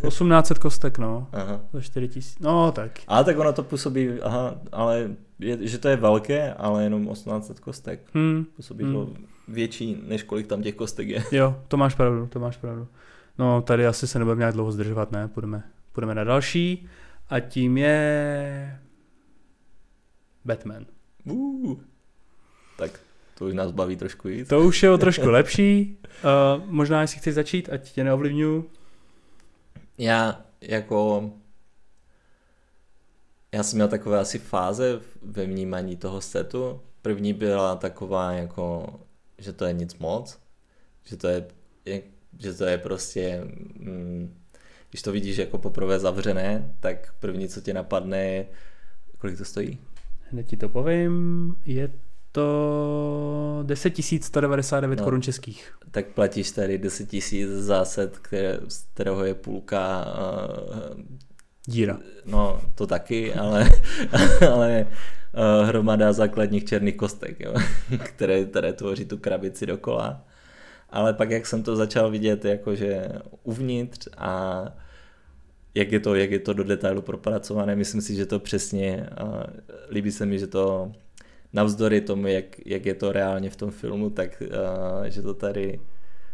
Speaker 1: 1800 kostek, no,
Speaker 2: Aha.
Speaker 1: za 4000, no tak.
Speaker 2: Ale tak ono to působí, aha, ale je, že to je velké, ale jenom 1800 kostek.
Speaker 1: Hmm,
Speaker 2: Působí
Speaker 1: Hmm.
Speaker 2: to větší, než kolik tam těch kostek je.
Speaker 1: jo, to máš pravdu, to máš pravdu. No, tady asi se nebudeme nějak dlouho zdržovat, ne? Půjdeme, půjdeme na další a tím je Batman.
Speaker 2: Uh. To už nás baví trošku víc.
Speaker 1: To už je o trošku *laughs* lepší. Uh, možná, jestli chceš začít, ať tě neovlivňuju.
Speaker 2: Já jako... Já jsem měl takové asi fáze ve vnímání toho setu. První byla taková jako, že to je nic moc, že to je, je že to je prostě, mm, když to vidíš jako poprvé zavřené, tak první, co tě napadne, je, kolik to stojí?
Speaker 1: Hned ti to povím. Je to 10 199
Speaker 2: No.
Speaker 1: korun českých.
Speaker 2: tak platíš tady 10 tisíc zásad, které, z kterého je půlka, uh,
Speaker 1: Díra.
Speaker 2: no to taky, ale, *laughs* ale uh, hromada základních černých kostek, jo, *laughs* které, které tvoří tu krabici dokola. Ale pak, jak jsem to začal vidět jakože uvnitř a jak je to, jak je to do detailu propracované, myslím si, že to přesně, uh, líbí se mi, že to navzdory tomu, jak, jak je to reálně v tom filmu, tak uh, že to tady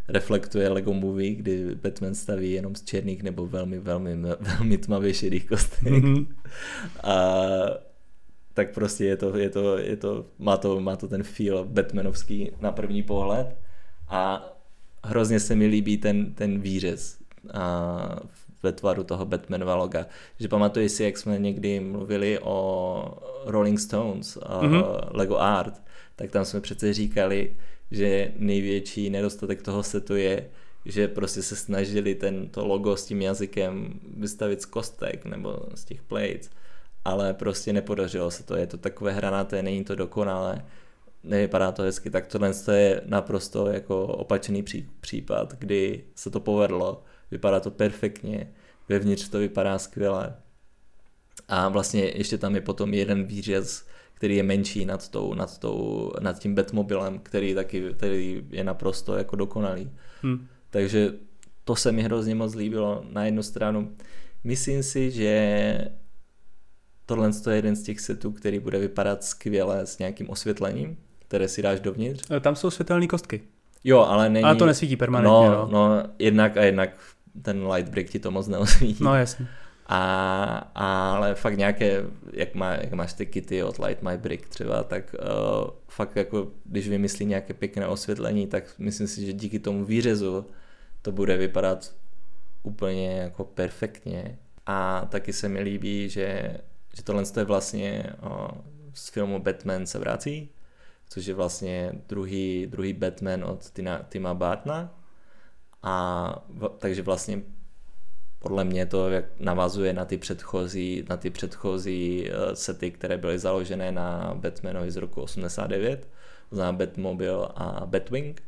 Speaker 2: reflektuje Lego Movie, kdy Batman staví jenom z černých nebo velmi, velmi, *laughs* velmi tmavě šedých kostek.
Speaker 1: Mhm.
Speaker 2: A tak prostě je to, je to, je to, má to, má to ten feel Batmanovský na první pohled a hrozně se mi líbí ten, ten výřez a ve tvaru toho Batmanova loga. Že pamatuješ si, jak jsme někdy mluvili o Rolling Stones, a
Speaker 1: Mhm.
Speaker 2: Lego Art, tak tam jsme přece říkali, že největší nedostatek toho setu je, že prostě se snažili ten, to logo s tím jazykem vystavit z kostek nebo z těch plates, ale prostě nepodařilo se to. Je to takové hranaté, není to dokonalé, nevypadá to hezky, tak tohle je naprosto jako opačný pří, případ, kdy se to povedlo, vypadá to perfektně, vevnitř to vypadá skvěle. A vlastně ještě tam je potom jeden výřez, který je menší nad, tou, nad, tou, nad tím Batmobilem, který taky který je naprosto jako dokonalý.
Speaker 1: Hm.
Speaker 2: Takže to se mi hrozně moc líbilo na jednu stranu. Myslím si, že tohle je jeden z těch setů, který bude vypadat skvěle s nějakým osvětlením, které si dáš dovnitř.
Speaker 1: Tam jsou světelné kostky.
Speaker 2: Jo, ale není...
Speaker 1: Ale to nesvítí permanentně,
Speaker 2: no,
Speaker 1: no.
Speaker 2: no, jednak a jednak ten light brick ti to moc neosvítí.
Speaker 1: No jasně.
Speaker 2: A, ale fakt nějaké, jak, má, jak máš ty kity od Light My Brick třeba, tak uh, fakt jako, když vymyslí nějaké pěkné osvětlení, tak myslím si, že díky tomu výřezu to bude vypadat úplně jako perfektně. A taky se mi líbí, že, že tohle je vlastně uh, z filmu Batman se vrací, což je vlastně druhý, druhý Batman od Tina, Tima Bartna. A v, takže vlastně podle mě to jak navazuje na ty předchozí, na ty předchozí uh, sety, které byly založené na Batmanovi z roku 89, znamená Batmobile a Batwing.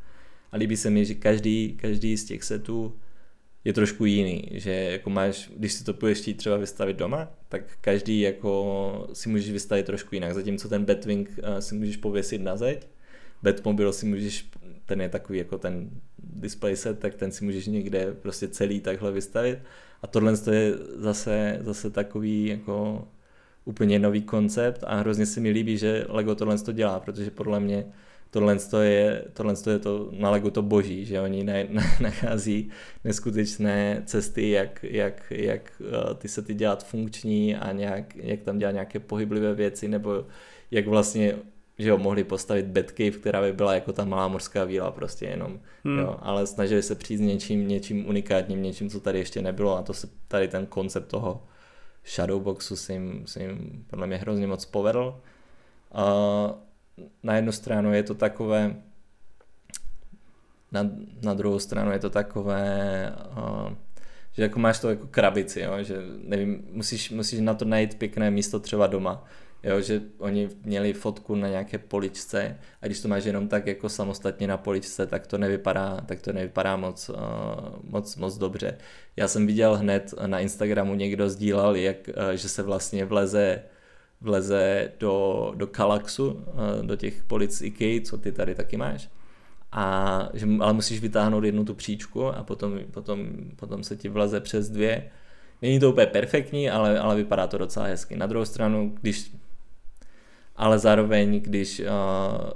Speaker 2: A líbí se mi, že každý, každý z těch setů je trošku jiný, že jako máš, když si to chtít třeba vystavit doma, tak každý jako si můžeš vystavit trošku jinak, zatímco ten Batwing uh, si můžeš pověsit na zeď, Batmobil si můžeš, ten je takový jako ten display set, tak ten si můžeš někde prostě celý takhle vystavit. A tohle je zase, zase takový jako úplně nový koncept a hrozně se mi líbí, že Lego tohle to dělá, protože podle mě tohle je, tohle je to na Lego to boží, že oni ne, ne, *laughs* nachází neskutečné cesty, jak, jak, jak uh, ty se ty dělat funkční a nějak, jak tam dělat nějaké pohyblivé věci, nebo jak vlastně že jo, mohli postavit Batcave, která by byla jako ta malá mořská víla prostě jenom, hmm. jo, ale snažili se přijít s něčím, něčím unikátním, něčím, co tady ještě nebylo a to se tady ten koncept toho Shadowboxu si jim, si jim podle mě hrozně moc povedl. A na jednu stranu je to takové, na, na druhou stranu je to takové, uh, že jako máš to jako krabici, jo? že nevím, musíš, musíš na to najít pěkné místo třeba doma, jo? že oni měli fotku na nějaké poličce a když to máš jenom tak jako samostatně na poličce, tak to nevypadá, tak to nevypadá moc, uh, moc, moc dobře. Já jsem viděl hned na Instagramu někdo sdílel, jak, uh, že se vlastně vleze vleze do, do Kalaxu, eh, do těch polic IKEA, co ty tady taky máš. A, že, ale musíš vytáhnout jednu tu příčku a potom, potom, potom se ti vleze přes dvě. Není to úplně perfektní, ale, ale vypadá to docela hezky. Na druhou stranu, když ale zároveň, když uh,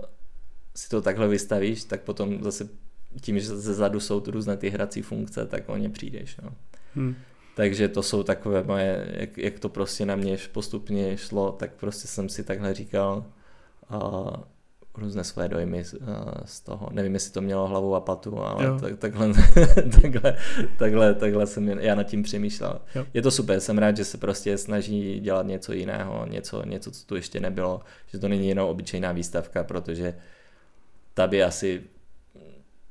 Speaker 2: si to takhle vystavíš, tak potom zase tím, že ze zadu jsou tu různé ty hrací funkce, tak o ně přijdeš. No. Hmm. Takže to jsou takové moje, jak, jak to prostě na mě postupně šlo, tak prostě jsem si takhle říkal uh, různé své dojmy uh, z toho. Nevím, jestli to mělo hlavu a patu, ale tak, takhle, *laughs* takhle, takhle, takhle jsem já nad tím přemýšlel. Jo. Je to super, jsem rád, že se prostě snaží dělat něco jiného, něco, něco, co tu ještě nebylo, že to není jenom obyčejná výstavka, protože ta by asi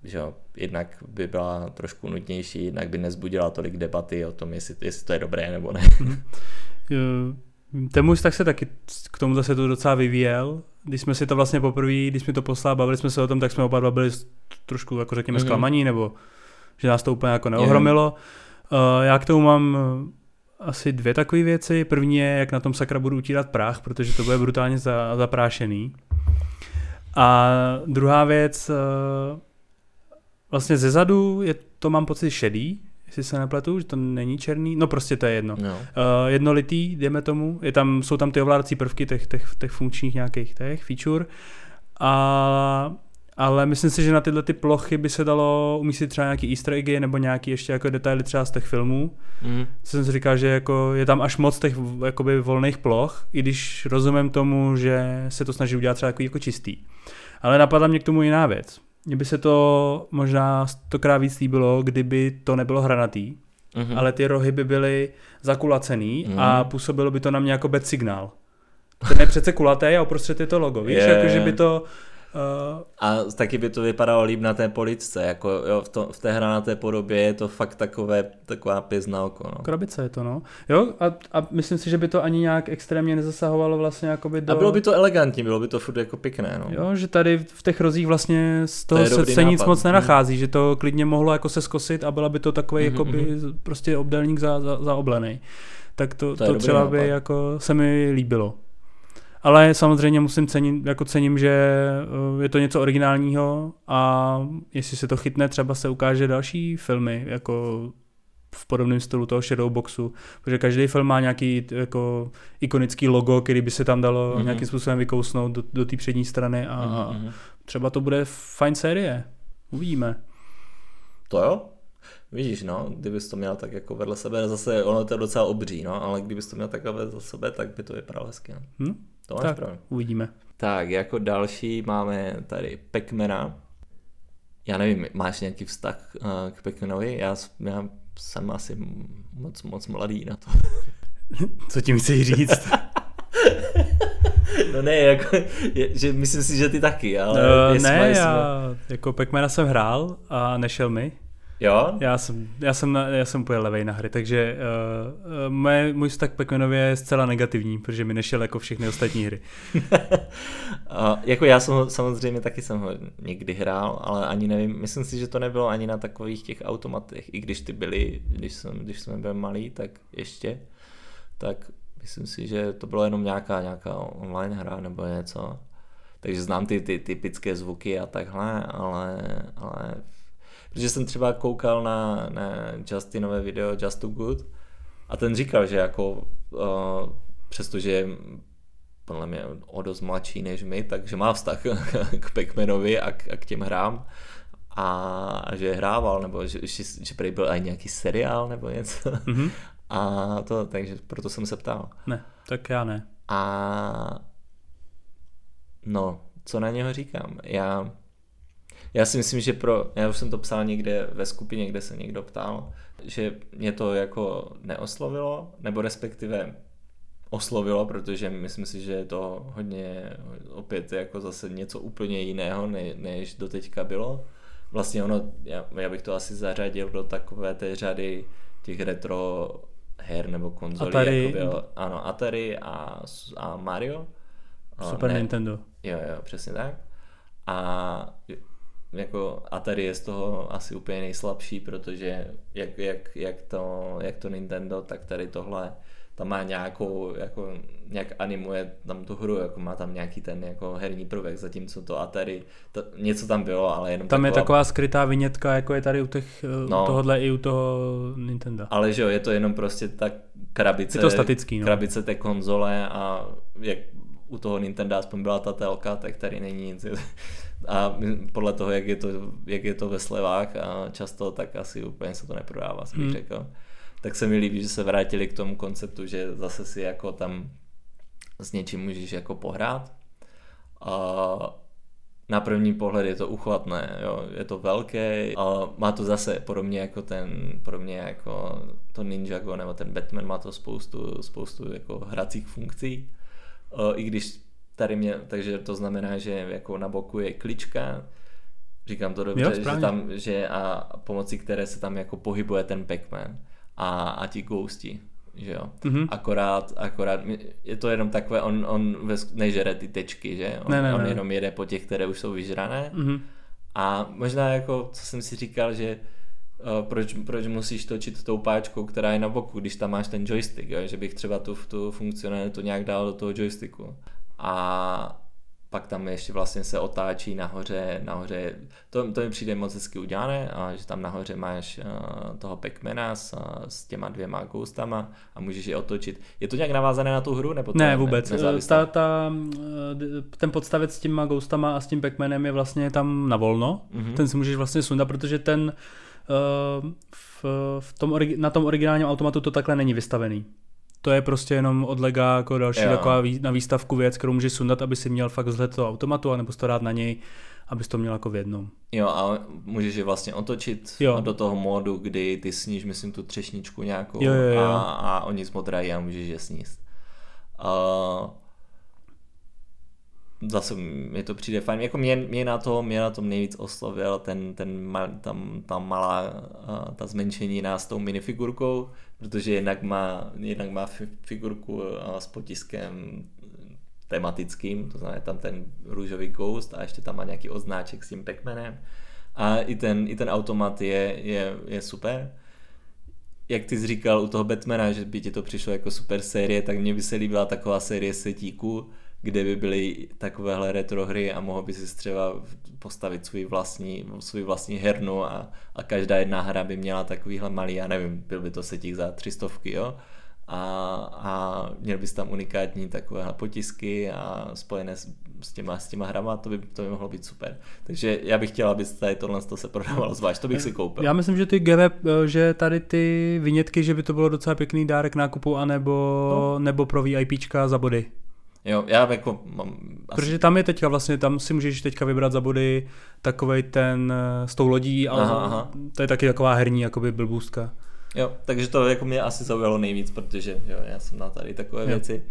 Speaker 2: že jo, jednak by byla trošku nutnější, jednak by nezbudila tolik debaty o tom, jestli, jestli to je dobré nebo ne. *laughs*
Speaker 1: Ten můj tak se taky k tomu zase to docela vyvíjel. Když jsme si to vlastně poprvé, když jsme to poslali, bavili jsme se o tom, tak jsme oba dva byli trošku, jako řekněme, mm-hmm. zklamaní, nebo že nás to úplně jako neohromilo. Yeah. Uh, já k tomu mám asi dvě takové věci. První je, jak na tom sakra budu utírat prach, protože to bude brutálně za, zaprášený. A druhá věc, uh, Vlastně ze zadu je to mám pocit šedý, jestli se nepletu, že to není černý, no prostě to je jedno. No. Uh, jednolitý, dejme tomu, je tam, jsou tam ty ovládací prvky těch, těch, těch funkčních nějakých těch feature, a, ale myslím si, že na tyhle ty plochy by se dalo umístit třeba nějaký easter eggy nebo nějaký ještě jako detaily třeba z těch filmů. Mm. Co jsem si říkal, že jako je tam až moc těch jakoby volných ploch, i když rozumím tomu, že se to snaží udělat třeba jako, jako čistý. Ale napadla mě k tomu jiná věc. Mně by se to možná stokrát víc líbilo, kdyby to nebylo hranatý, mm-hmm. ale ty rohy by byly zakulacený mm-hmm. a působilo by to na mě jako bad signál. Ten je přece kulatý a uprostřed je to logo, víš, yeah. jako že by to
Speaker 2: a taky by to vypadalo líp na té poličce, jako jo, v, to, v té hranaté podobě je to fakt takové, taková pěs na oko. No.
Speaker 1: Krabice je to, no. Jo, a, a myslím si, že by to ani nějak extrémně nezasahovalo vlastně jakoby do...
Speaker 2: A bylo by to elegantní, bylo by to furt jako pěkné, no.
Speaker 1: Jo, že tady v těch rozích vlastně z toho to se, se nic moc nenachází, mm. že to klidně mohlo jako se skosit a byla by to takový mm-hmm. jakoby mhm. prostě obdelník za, za, za oblený. Tak to, to, to třeba by jako se mi líbilo. Ale samozřejmě musím cenit, jako cením, že eh, je to něco originálního a jestli se to chytne, třeba se ukáže další filmy, jako v podobném stylu toho Shadowboxu, protože každý film má nějaký jako ikonický logo, který by se tam dalo mm-hmm. nějakým způsobem vykousnout do, do té přední strany a mm-hmm. třeba to bude fajn série. Uvidíme.
Speaker 2: To jo? Vidíš, no, kdybys to měl tak jako vedle sebe, zase ono to je docela obří, no, ale kdybys to měl takhle vedle sebe, tak by to vypadalo hezky. No. Hmm? To máš tak, pravdu.
Speaker 1: uvidíme.
Speaker 2: Tak, jako další máme tady Pekmena. Já nevím, máš nějaký vztah uh, k Pekmenovi? Já, já jsem asi moc, moc mladý na to. *laughs*
Speaker 1: Co tím chceš říct? *laughs*
Speaker 2: no ne, jako, je, že myslím si, že ty taky, ale...
Speaker 1: Uh, ne, já jsme... jako Pekmena jsem hrál a nešel mi.
Speaker 2: Jo?
Speaker 1: Já jsem, já jsem, na, já jsem úplně levej na hry, takže uh, mé, můj vztah Pac-Manově je zcela negativní, protože mi nešel jako všechny ostatní hry. *laughs*
Speaker 2: uh, jako já jsem samozřejmě taky jsem ho někdy hrál, ale ani nevím, myslím si, že to nebylo ani na takových těch automatech, i když ty byly, když, jsem, když jsme byli malí, tak ještě, tak myslím si, že to bylo jenom nějaká, nějaká online hra nebo něco. Takže znám ty, ty typické zvuky a takhle, ale, ale protože jsem třeba koukal na, na Justinové video Just Too Good a ten říkal, že jako uh, přestože je podle mě o dost mladší než my, takže má vztah *laughs* k Pac-Manovi a k, a k těm hrám a že hrával, nebo že, že, že prý byl i nějaký seriál nebo něco. Mm-hmm. *laughs* A to, takže proto jsem se ptal.
Speaker 1: Ne, tak já ne.
Speaker 2: A no, co na něho říkám? Já, já si myslím, že pro, já už jsem to psal někde ve skupině, kde se někdo ptal, že mě to jako neoslovilo, nebo respektive oslovilo, protože myslím si, že je to hodně opět jako zase něco úplně jiného, ne, než doteďka bylo. Vlastně ono, já, já bych to asi zařadil do takové té řady těch retro her nebo konzolí, Atari. jako byl, ano, Atari a, a Mario.
Speaker 1: Super ne, Nintendo.
Speaker 2: Jo, jo, přesně tak. A jako Atari je z toho asi úplně nejslabší, protože jak, jak, jak, to, jak to Nintendo, tak tady tohle tam má nějakou, jako nějak animuje tam tu hru, jako má tam nějaký ten jako herní prvek, zatímco to Atari, to, něco tam bylo, ale jenom
Speaker 1: Tam taková... je taková skrytá vinětka, jako je tady u, těch, no, u tohohle i u toho Nintendo.
Speaker 2: Ale že jo, je to jenom prostě ta krabice,
Speaker 1: je to statický, no.
Speaker 2: krabice té konzole a jak u toho Nintendo aspoň byla ta telka, tak tady není nic. *laughs* A podle toho, jak je to, jak je to ve slevách a často, tak asi úplně se to neprodává, jsem hmm. řekl tak se mi líbí, že se vrátili k tomu konceptu, že zase si jako tam s něčím můžeš jako pohrát. A na první pohled je to uchvatné, jo. je to velké a má to zase podobně jako ten, podobně jako to Ninjago nebo ten Batman má to spoustu, spoustu jako hracích funkcí. I když tady mě, takže to znamená, že jako na boku je klička, říkám to dobře, jo, že tam, že a pomocí které se tam jako pohybuje ten Pac-Man a, a ti ghosti, že jo. Mm-hmm. Akorát, akorát, je to jenom takové, on, on nežere ty tečky, že? On,
Speaker 1: ne, ne,
Speaker 2: on
Speaker 1: ne.
Speaker 2: jenom jede po těch, které už jsou vyžrané. Mm-hmm. A možná jako, co jsem si říkal, že proč, proč musíš točit tou páčkou, která je na boku, když tam máš ten joystick, jo? že bych třeba tu, tu funkcionalitu nějak dal do toho joysticku. A pak tam ještě vlastně se otáčí nahoře, nahoře, to, to mi přijde moc hezky udělané, a že tam nahoře máš uh, toho Pac-Mana s, s těma dvěma ghostama a můžeš je otočit. Je to nějak navázané na tu hru? Nebo to
Speaker 1: ne, vůbec. Ne, ta, ta, ten podstavec s těma ghostama a s tím Pac-Manem je vlastně tam na volno. Mm-hmm. Ten si můžeš vlastně sundat, protože ten uh, v, v tom, na tom originálním automatu to takhle není vystavený. To je prostě jenom od Lega jako další jo. taková vý, na výstavku věc, kterou můžeš sundat, aby si měl fakt vzhled toho automatu, anebo to dát na něj, abys to měl jako v jednom.
Speaker 2: Jo, a můžeš je vlastně otočit jo. do toho módu, kdy ty sníš, myslím, tu třešničku nějakou
Speaker 1: jo, jo, jo.
Speaker 2: A, a oni zmodrají a můžeš je sníst. Uh, zase mi to přijde fajn. Jako mě, mě, na to, mě na tom nejvíc oslovil ten, ten tam, ta malá, ta zmenšení s tou minifigurkou, protože jednak má, jednak má figurku s potiskem tematickým, to znamená tam ten růžový ghost a ještě tam má nějaký odznáček s tím pac A i ten, i ten automat je, je, je super. Jak ty jsi říkal u toho Batmana, že by ti to přišlo jako super série, tak mně by se líbila taková série setíků, kde by byly takovéhle retro hry a mohl by si třeba postavit svůj vlastní, svůj vlastní hernu a, a každá jedna hra by měla takovýhle malý, já nevím, byl by to setík za třistovky, jo? A, a měl bys tam unikátní takovéhle potisky a spojené s, s, těma, s těma hrama, to by, to by mohlo být super. Takže já bych chtěl, aby tady tohle to se prodávalo zvlášť, to bych si koupil.
Speaker 1: Já myslím, že ty GV, že tady ty vynětky, že by to bylo docela pěkný dárek nákupu, anebo, no. nebo pro VIPčka za body.
Speaker 2: Jo, já jako mám...
Speaker 1: Asi... Protože tam je teďka vlastně, tam si můžeš teďka vybrat za body takovej ten eh, s tou lodí, ale aha, aha. to je taky taková herní jakoby blbůstka.
Speaker 2: Jo, takže to jako mě asi zaujalo nejvíc, protože jo, já jsem na tady takové jo. věci.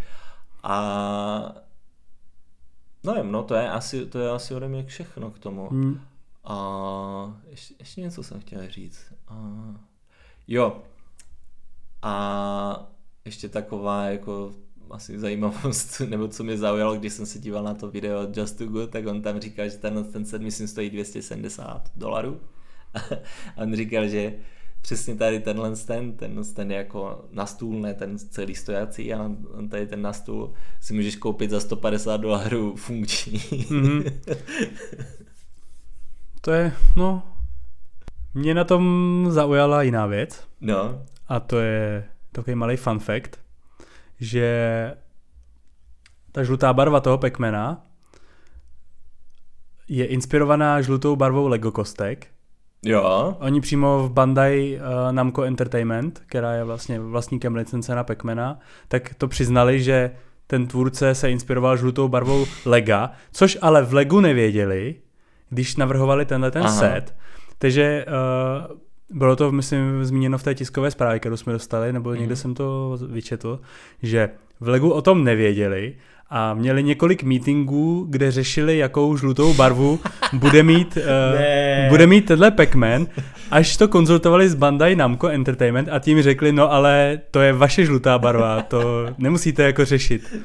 Speaker 2: A no jim, no to je asi, to je asi ode mě všechno k tomu. Hmm. A ještě, ještě něco jsem chtěl říct. A, jo. A ještě taková jako asi zajímavost, *laughs* nebo co mě zaujalo, když jsem se díval na to video Just to Good, tak on tam říkal, že ten, ten set myslím stojí 270 dolarů. *laughs* A on říkal, že přesně tady tenhle ten, ten, ten je jako na stůl, ne ten celý stojací, a on tady ten na stůl si můžeš koupit za 150 dolarů funkční. Mm-hmm. *laughs*
Speaker 1: to je, no, mě na tom zaujala jiná věc.
Speaker 2: No.
Speaker 1: A to je takový malý fun fact, že ta žlutá barva toho Pacmana je inspirovaná žlutou barvou Lego kostek.
Speaker 2: Jo.
Speaker 1: Oni přímo v Bandai uh, Namco Entertainment, která je vlastně vlastníkem licence na Pacmana, tak to přiznali, že ten tvůrce se inspiroval žlutou barvou Lega, což ale v Legu nevěděli, když navrhovali tenhle ten Aha. set. Takže uh, bylo to, myslím, zmíněno v té tiskové zprávě, kterou jsme dostali, nebo někde mm. jsem to vyčetl, že v Legu o tom nevěděli a měli několik meetingů, kde řešili, jakou žlutou barvu bude mít, *laughs* uh, bude mít tenhle Pac-Man, až to konzultovali s Bandai Namco Entertainment a tím řekli, no ale to je vaše žlutá barva, to nemusíte jako řešit.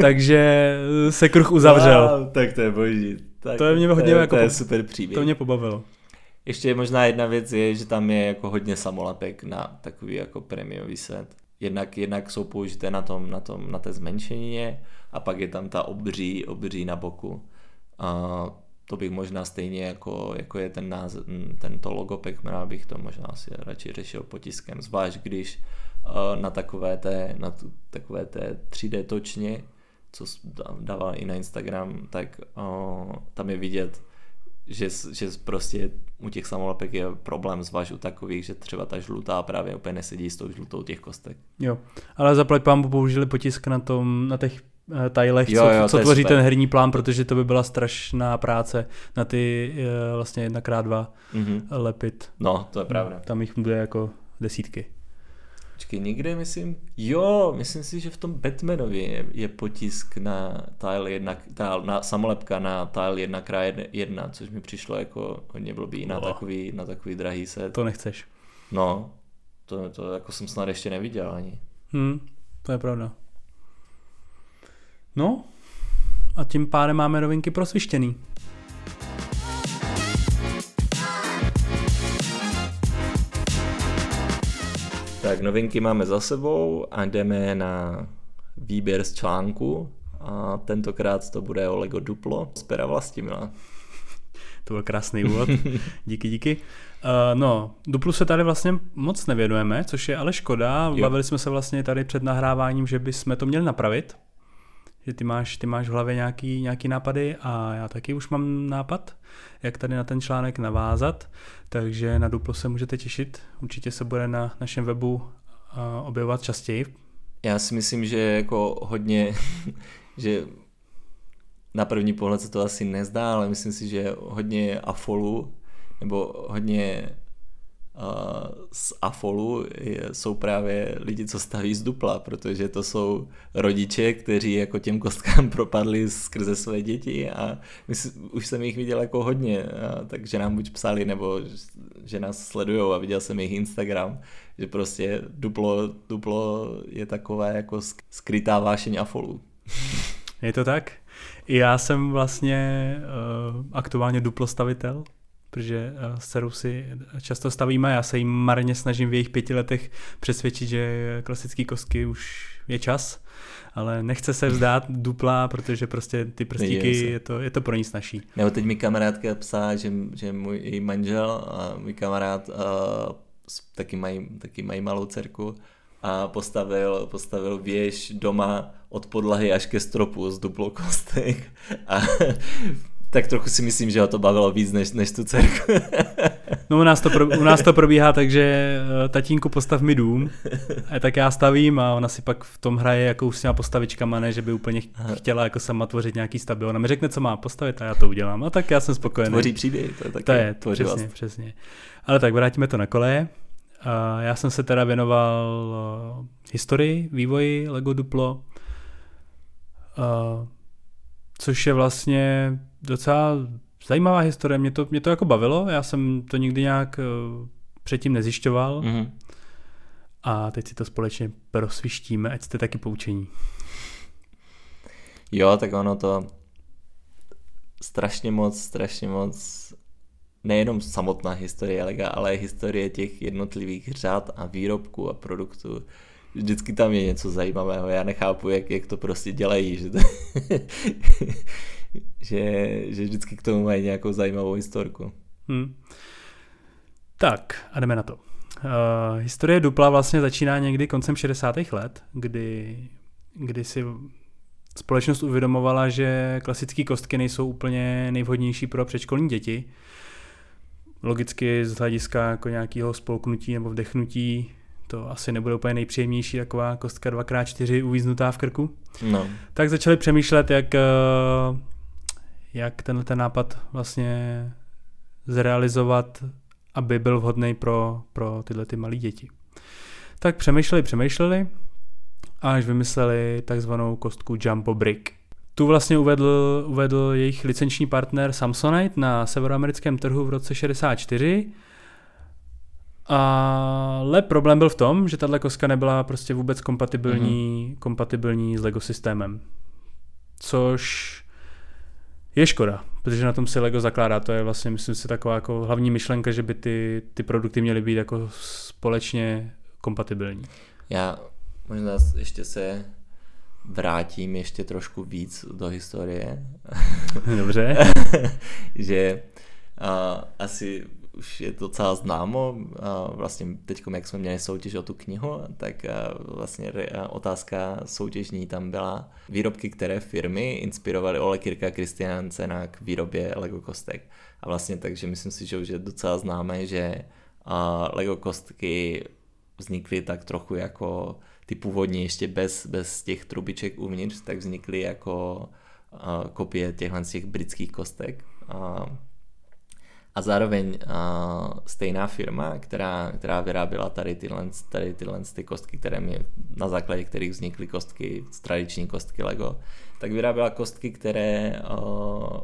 Speaker 1: Takže se kruh uzavřel.
Speaker 2: Wow, tak to je boží. Tak
Speaker 1: to je mě hodně
Speaker 2: to je,
Speaker 1: jako
Speaker 2: to je super příběh.
Speaker 1: To mě pobavilo.
Speaker 2: Ještě možná jedna věc je, že tam je jako hodně samolepek na takový jako prémiový set. Jednak, jednak jsou použité na tom, na tom, na té zmenšenině a pak je tam ta obří, obří na boku. A to bych možná stejně jako, jako je ten název, tento logo Pac-Mana bych to možná asi radši řešil potiskem, zvlášť když na takové té, na tu, takové té 3D točně, co dával i na Instagram, tak uh, tam je vidět že, že prostě u těch samolepek je problém, zvlášť u takových, že třeba ta žlutá právě úplně nesedí s tou žlutou těch kostek.
Speaker 1: Jo, ale zaplať pámu použili potisk na, tom, na těch uh, tajlech, jo, co, jo, co tvoří super. ten herní plán, protože to by byla strašná práce na ty uh, vlastně jedna krát dva mm-hmm. lepit.
Speaker 2: No, to je pravda.
Speaker 1: Tam jich bude jako desítky.
Speaker 2: Počkej, někde myslím, jo, myslím si, že v tom Batmanovi je, je potisk na tile 1, na samolepka na tile 1 x 1, což mi přišlo jako hodně blbý na, oh. takový, na takový drahý set.
Speaker 1: To nechceš.
Speaker 2: No, to, to jako jsem snad ještě neviděl ani.
Speaker 1: Hmm, to je pravda. No, a tím pádem máme novinky prosvištěný.
Speaker 2: Tak novinky máme za sebou a jdeme na výběr z článku a tentokrát to bude o Lego Duplo z pera Vlastimila. *laughs*
Speaker 1: To byl krásný úvod. díky, díky. Uh, no, Duplu se tady vlastně moc nevěnujeme, což je ale škoda. Jo. Bavili jsme se vlastně tady před nahráváním, že bychom to měli napravit. Že ty máš, ty máš v hlavě nějaký, nějaký nápady a já taky už mám nápad, jak tady na ten článek navázat. Takže na Duplo se můžete těšit. Určitě se bude na našem webu objevovat častěji.
Speaker 2: Já si myslím, že jako hodně, *laughs* že na první pohled se to asi nezdá, ale myslím si, že hodně afolu nebo hodně z AFOLu jsou právě lidi, co staví z dupla, protože to jsou rodiče, kteří jako těm kostkám *laughs* propadli skrze své děti a už jsem jich viděl jako hodně, takže nám buď psali, nebo že nás sledujou a viděl jsem jejich Instagram, že prostě duplo, duplo je takové jako skrytá vášeň AFOLu.
Speaker 1: Je to tak? Já jsem vlastně uh, aktuálně duplo stavitel, protože eh, s dcerou si často stavíme. Já se jim marně snažím v jejich pěti letech přesvědčit, že klasický kostky už je čas, ale nechce se vzdát dupla, protože prostě ty prstíky, je to, je to pro ní snaží.
Speaker 2: Nebo teď mi kamarádka psá, že, že můj její manžel a můj kamarád uh, taky, mají, taky mají malou dcerku a postavil, postavil věž doma od podlahy až ke stropu z duplo kostek a tak trochu si myslím, že ho to bavilo víc než, než tu dcerku. *laughs*
Speaker 1: no u nás, to pro, u nás to probíhá tak, že eh, tatínku postav mi dům, a tak já stavím a ona si pak v tom hraje jako s těma postavičkama, ne, že by úplně chtěla jako sama tvořit nějaký stabil. Ona mi řekne, co má postavit a já to udělám. A tak já jsem spokojený.
Speaker 2: Tvoří příběh, to je taky to je,
Speaker 1: přesně, přesně. Ale tak vrátíme to na koleje. Já jsem se teda věnoval uh, historii, vývoji Lego Duplo, což je vlastně docela zajímavá historie, mě to, mě to jako bavilo, já jsem to nikdy nějak uh, předtím nezjišťoval
Speaker 2: Mm-hmm.
Speaker 1: a teď si to společně prosvištíme, ať jste taky poučení.
Speaker 2: Jo, tak ono to strašně moc, strašně moc nejenom samotná historie Lega, ale i historie těch jednotlivých řad a výrobků a produktů. Vždycky tam je něco zajímavého. Já nechápu, jak, jak to prostě dělají, že, to, *laughs* že, že vždycky k tomu mají nějakou zajímavou historku.
Speaker 1: Hm. Tak, a jdeme na to. Uh, historie Dupla vlastně začíná někdy koncem 60. let, kdy, kdy si společnost uvědomovala, že klasické kostky nejsou úplně nejvhodnější pro předškolní děti. Logicky z hlediska jako nějakého spolknutí nebo vdechnutí to asi nebude úplně nejpříjemnější taková kostka 2x4 uvíznutá v krku.
Speaker 2: No,
Speaker 1: Tak začali přemýšlet, jak, eh, jak tenhle ten nápad vlastně zrealizovat, aby byl vhodný pro, pro tyhle ty malé děti. Tak přemýšleli, přemýšleli, až vymysleli takzvanou kostku Jumbo Brick. Tu vlastně uvedl, uvedl jejich licenční partner Samsonite na severoamerickém trhu v roce 64. Ale problém byl v tom, že tahle kostka nebyla prostě vůbec kompatibilní, mm-hmm. kompatibilní s LEGO systémem. Což je škoda, protože na tom se LEGO zakládá. To je vlastně, myslím si, taková jako hlavní myšlenka, že by ty, ty produkty měly být jako společně kompatibilní.
Speaker 2: já možná ještě se vrátím ještě trošku víc do historie.
Speaker 1: Dobře. *laughs*
Speaker 2: že uh, asi už je docela známo, vlastně teď, jak jsme měli soutěž o tu knihu, tak uh, vlastně uh, otázka soutěžní tam byla výrobky, které firmy inspirovaly Ole Kirka Kristiansena k výrobě Lego kostek. A vlastně takže myslím si, že už je docela známé, že Lego kostky vznikly tak trochu jako ty původní ještě bez, bez těch trubiček uvnitř, tak vznikly jako kopie těchhle z těch britských kostek. A zároveň uh, stejná firma, která, která vyráběla tady tyhle, tady tyhle ty kostky, které mě, na základě kterých vznikly kostky, tradiční kostky Lego, tak vyráběla kostky, které, uh,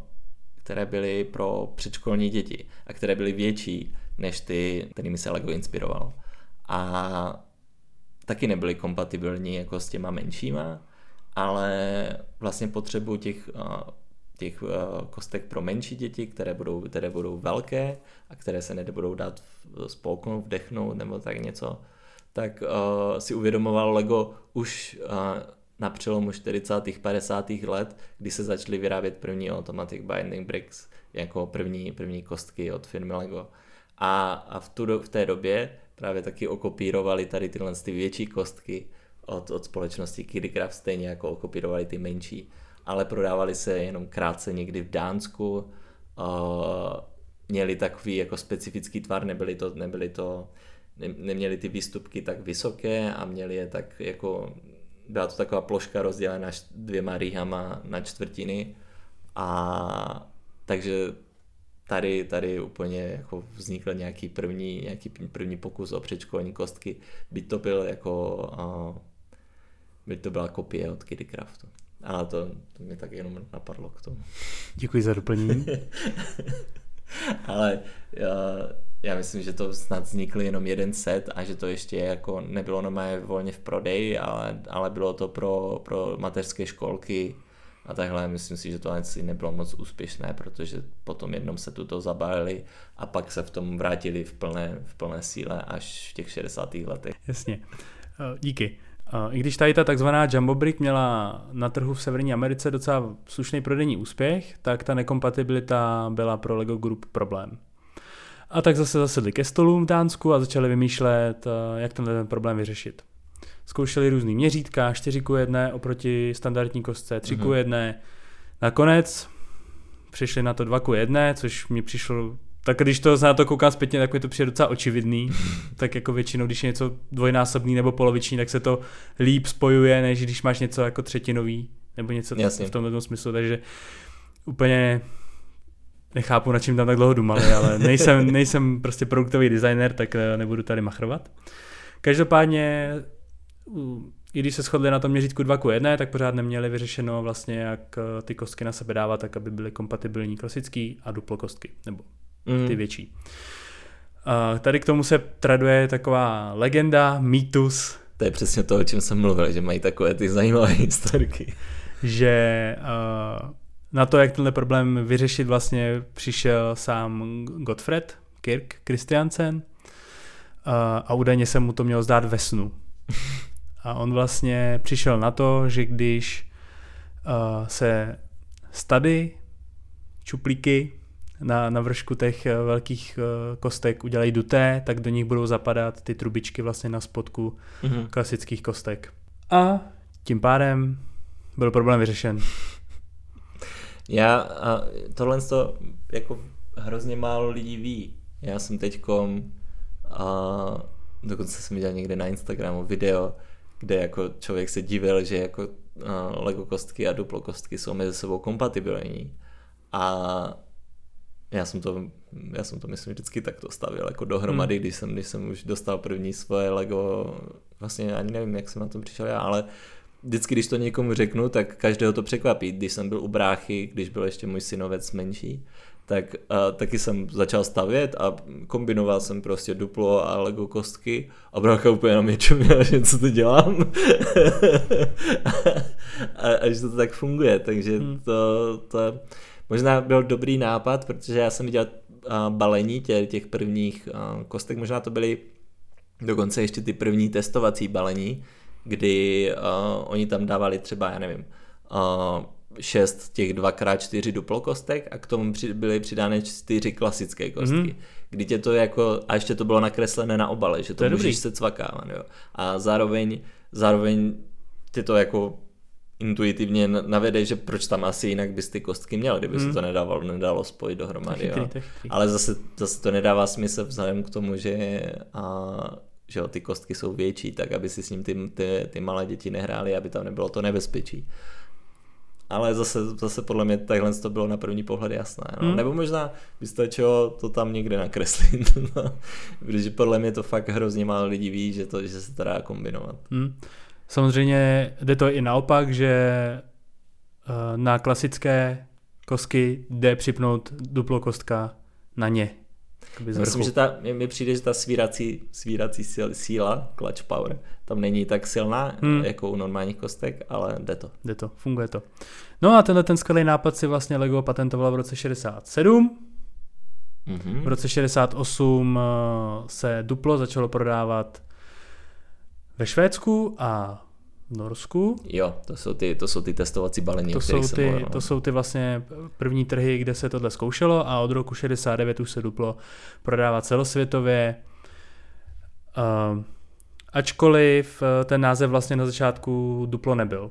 Speaker 2: které byly pro předškolní děti a které byly větší než ty, kterými se Lego inspirovalo. A taky nebyly kompatibilní jako s těma menšíma, ale vlastně potřebu těch, těch kostek pro menší děti, které budou, které budou velké a které se nebudou dát spolknout, vdechnout nebo tak něco, tak uh, si uvědomoval Lego už uh, na přelomu 40. 50. let, kdy se začaly vyrábět první automatic binding bricks jako první, první kostky od firmy Lego. A, a v, tu, v té době právě taky okopírovali tady tyhle ty větší kostky od, od společnosti Kidcraft, stejně jako okopírovali ty menší, ale prodávali se jenom krátce někdy v Dánsku, uh, měli takový jako specifický tvar, nebyly to, nebyly to ne, neměli ty výstupky tak vysoké a měli je tak jako, byla to taková ploška rozdělená dvěma rýhama na čtvrtiny a takže tady, tady úplně jako vznikl nějaký první, nějaký první pokus o předškolní kostky, by to byl jako, uh, by to byla kopie od Kidcraftu. Ale to, to mě tak jenom napadlo k tomu.
Speaker 1: Děkuji za doplnění. *laughs*
Speaker 2: Ale já, já myslím, že to snad vznikl jenom jeden set a že to ještě jako nebylo normálně volně v prodeji, ale, ale bylo to pro, pro mateřské školky a takhle myslím si, že to asi nebylo moc úspěšné, protože potom jednom se tuto zabalili a pak se v tom vrátili v plné, v plné síle až v těch 60. letech.
Speaker 1: Jasně. Díky. I když tady ta takzvaná Jumbo Brick měla na trhu v Severní Americe docela slušný prodejní úspěch, tak ta nekompatibilita byla pro Lego Group problém. A tak zase zasedli ke stolům v Dánsku a začali vymýšlet, jak tenhle problém vyřešit. Zkoušeli různý měřítka, 4 k 1 oproti standardní kostce, 3 k 1. Mm-hmm. Nakonec přišli na to 2 k 1, což mi přišlo tak když to na to koukám zpětně, tak mi to přijde docela očividný. *laughs* tak jako většinou, když je něco dvojnásobný nebo poloviční, tak se to líp spojuje, než když máš něco jako třetinový nebo něco Jasně. v tomto smyslu. Takže úplně nechápu, na čím tam tak dlouho dumali, ale nejsem, *laughs* nejsem prostě produktový designer, tak nebudu tady machrovat. Každopádně i když se shodli na tom měřítku 2 k 1, tak pořád neměli vyřešeno vlastně, jak eh, ty kostky na sebe dávat, tak aby byly kompatibilní klasický a duplo kostky, nebo
Speaker 2: Mm.
Speaker 1: ty větší. Uh, tady k tomu se traduje taková legenda, mýtus,
Speaker 2: To je přesně to, o čem jsem mluvil, že mají takové ty zajímavé *laughs* historky.
Speaker 1: že uh, na to, jak tenhle problém vyřešit, vlastně přišel sám Gottfried Kirk Christiansen uh, a údajně se mu to mělo zdát ve snu. A on vlastně přišel na to, že když uh, se stady, čuplíky na, na vršku těch eh, velkých uh, kostek udělají duté, tak do nich budou zapadat ty trubičky vlastně na spodku
Speaker 2: Mhm.
Speaker 1: klasických kostek. A tím pádem byl problém vyřešen.
Speaker 2: Já a tohle to jako hrozně málo lidí ví. Já jsem teďkom a dokonce jsem viděl někde na Instagramu video, kde jako člověk se divil, že jako a, Lego kostky a Duplo kostky jsou mezi sebou kompatibilní. A já jsem to, já jsem to myslím vždycky takto stavil jako dohromady,
Speaker 1: Hmm.
Speaker 2: když, jsem, když jsem už dostal první svoje Lego, vlastně ani nevím, jak jsem na to přišel já, ale vždycky, když to někomu řeknu, tak každého to překvapí. Když jsem byl u bráchy, když byl ještě můj synovec menší, tak uh, taky jsem začal stavět a kombinoval jsem prostě duplo a Lego kostky a brácha úplně na mě čuměla, *laughs* že co to dělám. *laughs* a, a, že to tak funguje, takže
Speaker 1: Hmm.
Speaker 2: to, to možná byl dobrý nápad, protože já jsem viděl uh, balení těch, těch prvních uh, kostek, možná to byly dokonce ještě ty první testovací balení, kdy uh, oni tam dávali třeba, já nevím, uh, šest těch 2x4 duplokostek a k tomu byly přidány čtyři klasické kostky.
Speaker 1: Mhm.
Speaker 2: Mm-hmm. Kdy tě to jako, a ještě to bylo nakreslené na obale, že to,
Speaker 1: To je
Speaker 2: můžeš
Speaker 1: dobrý.
Speaker 2: se cvakávat, jo. A zároveň, zároveň tě to jako intuitivně navede, že proč tam asi jinak bys ty kostky měl, kdyby
Speaker 1: Mhm.
Speaker 2: se to nedávalo, nedalo spojit
Speaker 1: To
Speaker 2: dohromady.
Speaker 1: chytrý,
Speaker 2: Jo.
Speaker 1: to je chytrý.
Speaker 2: Ale zase, zase to nedává smysl vzhledem k tomu, že, a, že jo, ty kostky jsou větší, tak aby si s ním ty, ty, ty malé děti nehrály, aby tam nebylo to nebezpečí. Ale zase, zase podle mě takhle to bylo na první pohled jasné. No.
Speaker 1: Hmm.
Speaker 2: Nebo možná by stačilo to tam někde nakreslit. *laughs* no. Protože podle mě to fakt hrozně málo lidí ví, že, to, že se to dá kombinovat.
Speaker 1: Hmm. Samozřejmě jde to i naopak, že eh, na klasické kostky jde připnout duplo kostka na ně.
Speaker 2: Myslím, že ta, mi- přijde, že ta svírací, svírací síl- síla, clutch power, tam není tak silná
Speaker 1: Hmm.
Speaker 2: jako u normálních kostek, ale jde to.
Speaker 1: Jde to, funguje to. No a tenhle ten skvělý nápad si vlastně Lego patentoval v roce 67.
Speaker 2: Mhm.
Speaker 1: V roce 68 eh, se Duplo začalo prodávat ve Švédsku a v Norsku.
Speaker 2: Jo, to jsou ty, to jsou ty testovací balení,
Speaker 1: To
Speaker 2: o
Speaker 1: jsou, ty,
Speaker 2: mluvil. no.
Speaker 1: to jsou ty vlastně první trhy, kde se tohle zkoušelo a od roku 69 už se Duplo prodává celosvětově. Uh, ačkoliv eh, ten název vlastně na začátku Duplo nebyl.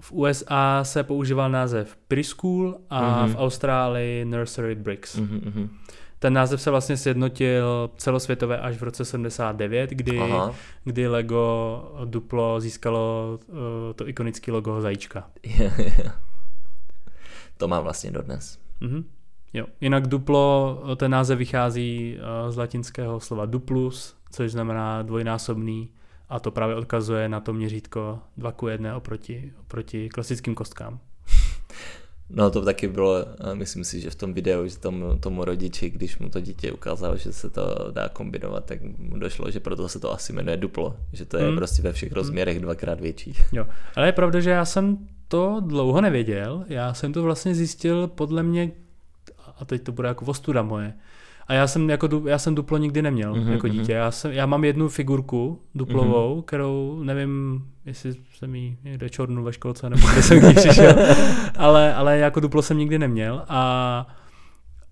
Speaker 1: V USA se používal název Preschool a
Speaker 2: Mhm.
Speaker 1: v Austrálii Nursery Bricks.
Speaker 2: Mhm, mhm.
Speaker 1: Ten název se vlastně sjednotil celosvětové až v roce 79, kdy,
Speaker 2: Aha.
Speaker 1: kdy Lego Duplo získalo uh, to ikonické logo zajíčka. *laughs*
Speaker 2: to má vlastně dodnes.
Speaker 1: Mhm. Jo. Jinak Duplo, ten název vychází uh, z latinského slova duplus, což znamená dvojnásobný a to právě odkazuje na to měřítko 2 k 1 oproti, oproti klasickým kostkám.
Speaker 2: No to taky bylo, myslím si, že v tom videu, že tomu, tomu rodiči, když mu to dítě ukázal, že se to dá kombinovat, tak mu došlo, že proto se to asi jmenuje duplo, že to je
Speaker 1: Hmm.
Speaker 2: prostě ve všech rozměrech dvakrát větší.
Speaker 1: Jo. Ale je pravda, že já jsem to dlouho nevěděl, já jsem to vlastně zjistil podle mě, a teď to bude jako ostuda moje, a já jsem, jako, já jsem duplo nikdy neměl
Speaker 2: Mhm,
Speaker 1: mm-hmm, jako
Speaker 2: mhm.
Speaker 1: dítě. Já, jsem, já mám jednu figurku duplovou, mm-hmm. kterou nevím, jestli jsem jí někde čornul ve školce, nebo kde jsem k ní přišel, *laughs* ale, ale jako duplo jsem nikdy neměl a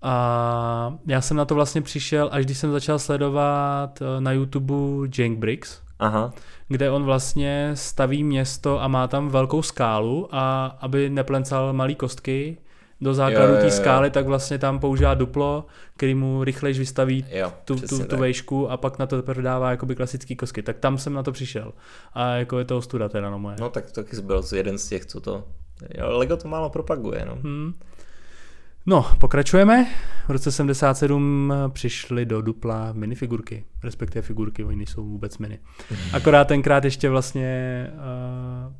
Speaker 1: a já jsem na to vlastně přišel, až když jsem začal sledovat eh, na YouTube Jank Bricks,
Speaker 2: Aha,
Speaker 1: kde on vlastně staví město a má tam velkou skálu a aby neplencal malý kostky do základu té skály, tak vlastně tam používá duplo, který mu rychlejš vystaví
Speaker 2: jo,
Speaker 1: tu, tu, tu vejšku a pak na to prodává jakoby klasický kostky. Tak tam jsem na to přišel. A jako je to ostuda teda no moje.
Speaker 2: No tak taky byl jeden z těch, co to... Jo, Lego to málo propaguje, no.
Speaker 1: Hmm. No, pokračujeme. V roce 77 přišly do dupla minifigurky, respektive figurky, oni nejsou vůbec mini. *laughs* Akorát tenkrát ještě vlastně uh,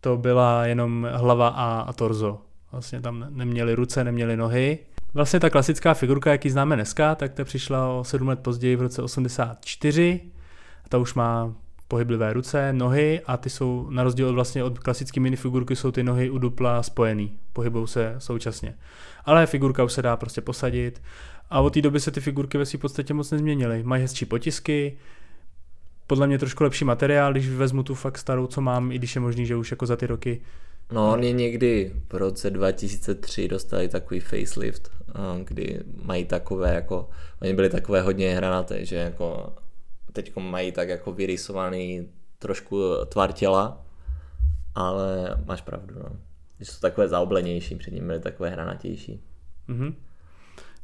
Speaker 1: to byla jenom hlava a, a torzo. Vlastně tam neměli ruce, neměli nohy. Vlastně ta klasická figurka, jaký známe dneska, tak ta přišla o sedm let později v roce 84. A ta už má pohyblivé ruce, nohy a ty jsou, na rozdíl od vlastně od klasické minifigurky, jsou ty nohy u dupla spojený, pohybují se současně. Ale figurka už se dá prostě posadit a od té doby se ty figurky ve své podstatě moc nezměnily. Mají hezčí potisky, podle mě trošku lepší materiál, když vezmu tu fakt starou, co mám, i když je možný, že už jako za ty roky
Speaker 2: No, oni někdy v roce 2003 dostali takový facelift, kdy mají takové jako, oni byli takové hodně hranaté, že jako teď mají tak jako vyrysovaný trošku tvar těla, ale máš pravdu, no. Že jsou takové zaoblenější, před nimi byly takové hranatější.
Speaker 1: Mm-hmm.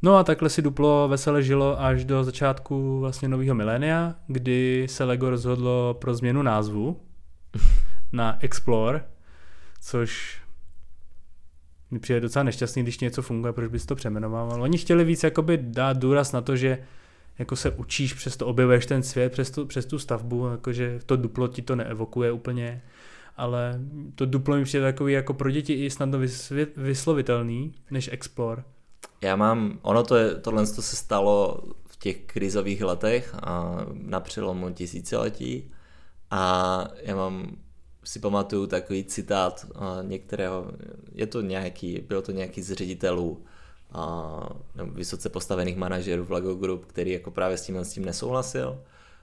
Speaker 1: No a takhle si Duplo vesele žilo až do začátku vlastně nového milénia, kdy se Lego rozhodlo pro změnu názvu na Explore, což mi přijde docela nešťastný, když něco funguje, proč bys to přeměnoval. Oni chtěli víc jakoby dát důraz na to, že jako se učíš, přes to objevuješ ten svět, přes tu, přes tu stavbu, jakože to duplo ti to neevokuje úplně, ale to duplo mi přijde takový jako pro děti i snadno vyslovitelný, než Explore.
Speaker 2: Já mám, ono to je, tohle to se stalo v těch krizových letech a na přelomu tisíciletí a já mám si pamatuju takový citát některého, je to nějaký, byl to nějaký z ředitelů nebo vysoce postavených manažerů v Lego Group, který jako právě s tím, s tím nesouhlasil.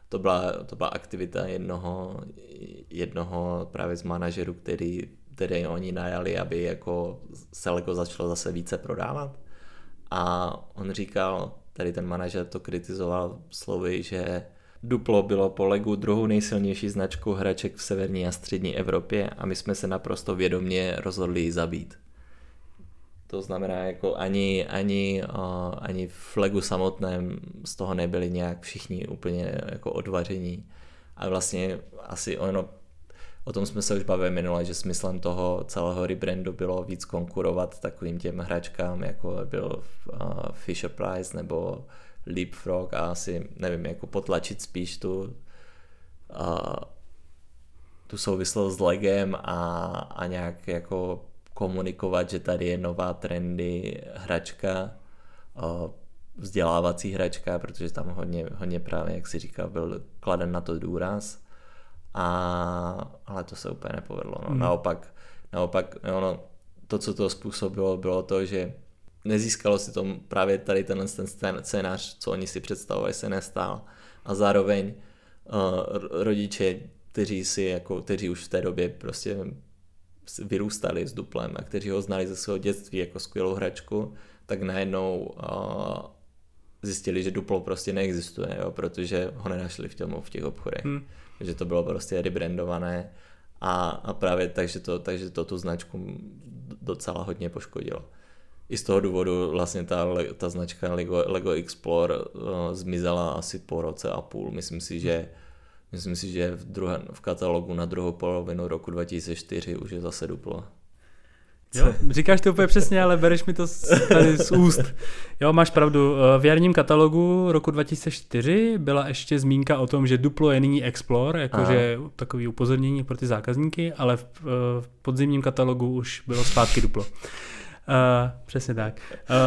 Speaker 2: To byla, to byla aktivita jednoho, jednoho právě z manažerů, který, který oni najali, aby jako se Lego začalo zase více prodávat. A on říkal, tady ten manažer to kritizoval slovy, že Duplo bylo po Legu druhou nejsilnější značkou hraček v severní a střední Evropě a my jsme se naprosto vědomě rozhodli ji zabít. To znamená, jako ani, ani, ani v Legu samotném z toho nebyli nějak všichni úplně jako odvaření. A vlastně asi ono, o tom jsme se už bavili minule, že smyslem toho celého rebrandu bylo víc konkurovat takovým těm hračkám, jako byl Fisher Price nebo Leapfrog a asi, nevím, jako potlačit spíš tu, uh, tu souvislost s legem a, a nějak jako komunikovat, že tady je nová trendy hračka, uh, vzdělávací hračka, protože tam hodně, hodně právě, jak si říkal, byl kladen na to důraz. A, ale to se úplně nepovedlo. No. Hmm. Naopak, naopak ono, to, co to způsobilo, bylo to, že nezískalo si to právě tady tenhle ten scénář, co oni si představovali, se nestál. A zároveň uh, rodiče, kteří si jako, kteří už v té době prostě vyrůstali s duplem a kteří ho znali ze svého dětství jako skvělou hračku, tak najednou uh, zjistili, že duplo prostě neexistuje, jo, protože ho nenašli v, těm, v těch obchodech. Hmm. Že to bylo prostě rebrandované a, a právě takže to, takže to tu značku docela hodně poškodilo i z toho důvodu vlastně ta, ta značka Lego, Lego Explore uh, zmizela asi po roce a půl. Myslím si, že myslím si, že v, druhé, v katalogu na druhou polovinu roku 2004 už je zase duplo.
Speaker 1: Jo, říkáš to úplně přesně, ale bereš mi to z, tady z úst. Jo, máš pravdu. Eh, v jarním katalogu roku 2004 byla ještě zmínka o tom, že Duplo je nyní Explore, jakože takový upozornění pro ty zákazníky, ale v, eh, v podzimním katalogu už bylo zpátky Duplo. Uh, přesně tak.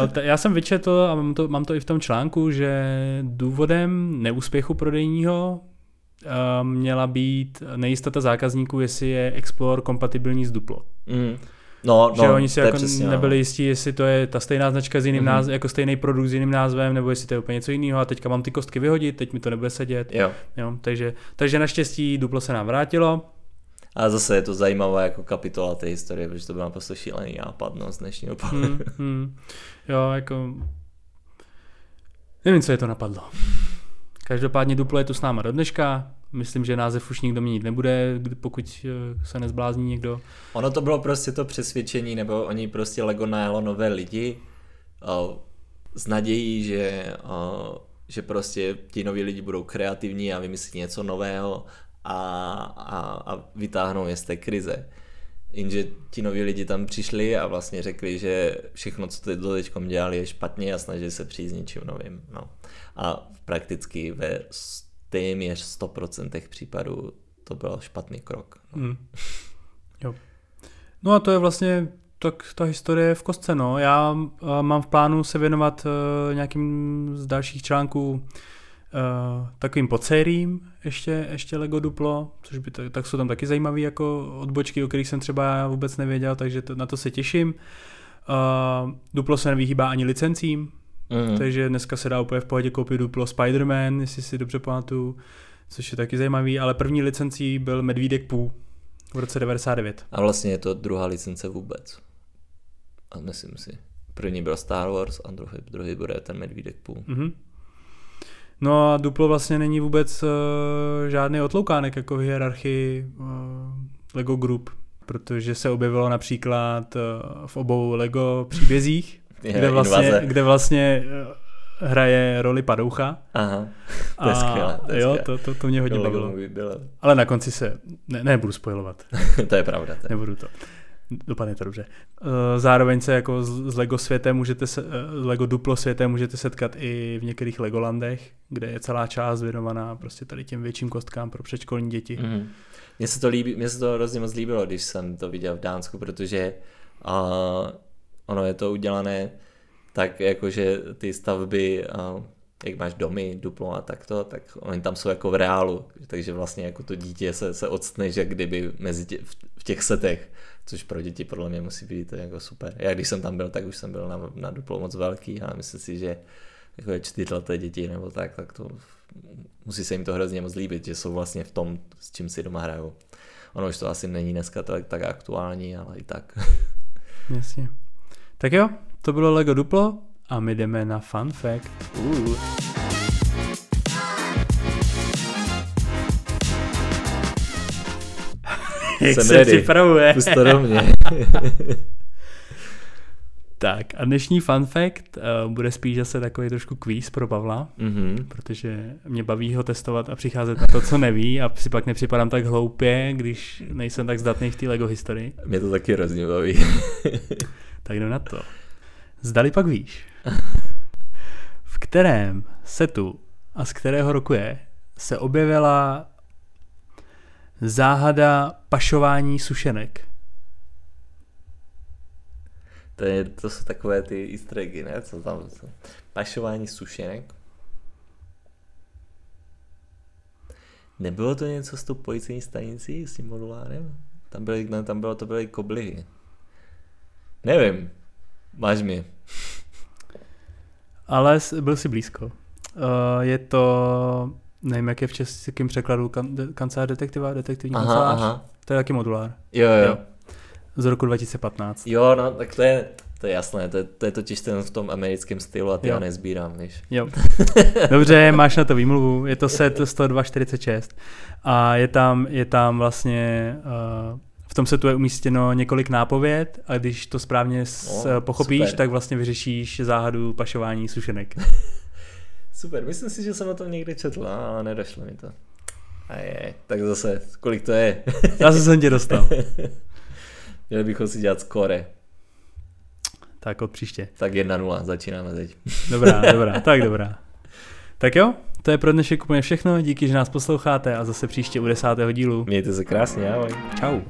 Speaker 1: Uh, t- já jsem vyčetl a mám to, mám to i v tom článku, že důvodem neúspěchu prodejního uh, měla být nejistota zákazníků, jestli je Explore kompatibilní s Duplo. Mm. No, že no, oni si jako přesně, nebyli jistí, jestli to je ta stejná značka s jiným mm-hmm. názvem, jako stejný produkt s jiným názvem, nebo jestli to je úplně něco jiného a teďka mám ty kostky vyhodit, teď mi to nebude sedět. Jo. Jo, takže, takže naštěstí Duplo se nám vrátilo
Speaker 2: a zase je to zajímavá jako kapitola té historie, protože to byl naprosto šílený nápad no, z dnešního pohledu. Hmm,
Speaker 1: hmm. Jo, jako... Nevím, co je to napadlo. Každopádně Duplo je tu s náma do dneška. Myslím, že název už nikdo měnit nebude, pokud eh, se nezblázní někdo.
Speaker 2: Ono to bylo prostě to přesvědčení, nebo oni prostě Lego najalo nové lidi o, s nadějí, že, o, že prostě ti noví lidi budou kreativní a vymyslí něco nového a, a, a vytáhnou je z té krize. Jenže ti noví lidi tam přišli a vlastně řekli, že všechno, co teď do teďkom dělali, je špatně a snažili se přijít s něčím novým. No. A prakticky ve téměř 100% případů to byl špatný krok. No. Mm.
Speaker 1: Jo. No a to je vlastně tak ta historie v kostce, no. Já uh, mám v plánu se věnovat uh, nějakým z dalších článků uh, takovým podsériím ještě, ještě Lego Duplo, což by to, tak jsou tam taky zajímavé jako odbočky, o kterých jsem třeba vůbec nevěděl, takže to, na to se těším. Uh, Duplo se nevyhýbá ani licencím, mm. takže dneska se dá úplně v pohodě koupit Duplo Spider-Man, jestli si dobře pamatuju, což je taky zajímavý, ale první licencí byl Medvídek Pů v roce 99.
Speaker 2: A vlastně je to druhá licence vůbec. A myslím si. První byl Star Wars a druhý, druhý bude ten Medvídek Půl. Mm-hmm.
Speaker 1: No a Duplo vlastně není vůbec uh, žádný otloukánek jako v hierarchii uh, Lego Group, protože se objevilo například uh, v obou Lego příbězích, *laughs* je, kde, vlastně, kde vlastně uh, hraje roli padoucha.
Speaker 2: Aha, to je a, skvělé. To je
Speaker 1: jo, to, to, to mě hodně bavilo. Ale na konci se, ne, nebudu spojovat. *laughs*
Speaker 2: to je pravda. To je.
Speaker 1: Nebudu to. Dopadne to dobře. Eh, zároveň se jako z Lego světem můžete se, eh, Lego Duplo světem můžete setkat i v některých Legolandech, kde je celá část věnovaná prostě tady těm větším kostkám pro předškolní děti. Mm.
Speaker 2: Mně se to líbí, mně se to hrozně moc líbilo, když jsem to viděl v Dánsku, protože uh, ono je to udělané tak jakože ty stavby, uh, jak máš domy, duplo a takto, tak oni tam jsou jako v reálu, takže vlastně jako to dítě se, se odstne, že kdyby mezi tě, v těch setech což pro děti podle mě musí být jako super. Já když jsem tam byl, tak už jsem byl na, na duplo moc velký, ale myslím si, že jako je čtyřleté děti nebo tak, tak to musí se jim to hrozně moc líbit, že jsou vlastně v tom, s čím si doma hrajou. Ono už to asi není dneska tak, tak aktuální, ale i tak. *laughs*
Speaker 1: Jasně. Tak jo, to bylo Lego Duplo a my jdeme na fun fact. Uh. *laughs* Jak
Speaker 2: Jsem
Speaker 1: se
Speaker 2: ready.
Speaker 1: připravuje.
Speaker 2: Pust to do mě. *laughs*
Speaker 1: tak a dnešní fun fact uh, bude spíš zase takový trošku kvíz pro Pavla, mm-hmm. protože mě baví ho testovat a přicházet na to, co neví a si pak nepřipadám tak hloupě, když nejsem tak zdatný v té LEGO historii.
Speaker 2: Mě to taky hrozně baví. *laughs*
Speaker 1: tak jdu na to. Zdali pak víš, v kterém setu a z kterého roku je, se objevila Záhada pašování sušenek.
Speaker 2: To, je, to jsou takové ty easter eggy, ne? Co tam? Co? Pašování sušenek. Nebylo to něco s tou policejní stanicí, s tím modulárem? Tam, byly, ne, tam bylo, to byly koblihy. Nevím. Máš mě.
Speaker 1: Ale byl si blízko. Uh, je to nevím, jak je v českém překladu, kan, de, kancelář detektiva, detektivní aha, kancelář. Aha. To je taky modulár.
Speaker 2: Jo, jo. jo.
Speaker 1: Z roku 2015.
Speaker 2: Jo, no, tak to je, to je jasné, to je, to je totiž ten v tom americkém stylu a ty jo. já nezbírám, víš.
Speaker 1: Jo. *laughs* Dobře, máš na to výmluvu, je to set 10246 a je tam, je tam vlastně uh, v tom setu je umístěno několik nápověd a když to správně no, pochopíš, super. tak vlastně vyřešíš záhadu pašování sušenek. *laughs*
Speaker 2: Super, myslím si, že jsem o tom někdy četl, ale nedošlo mi to. A je, tak zase, kolik to je? *laughs*
Speaker 1: Zase jsem tě dostal. *laughs*
Speaker 2: Měli bychom si dělat skore.
Speaker 1: Tak od příště.
Speaker 2: Tak 1-0, začínáme teď. *laughs*
Speaker 1: Dobrá, dobrá, tak dobrá. Tak jo, to je pro dnešek úplně všechno, díky, že nás posloucháte a zase příště u desátého dílu.
Speaker 2: Mějte se krásně, ahoj.
Speaker 1: Čau.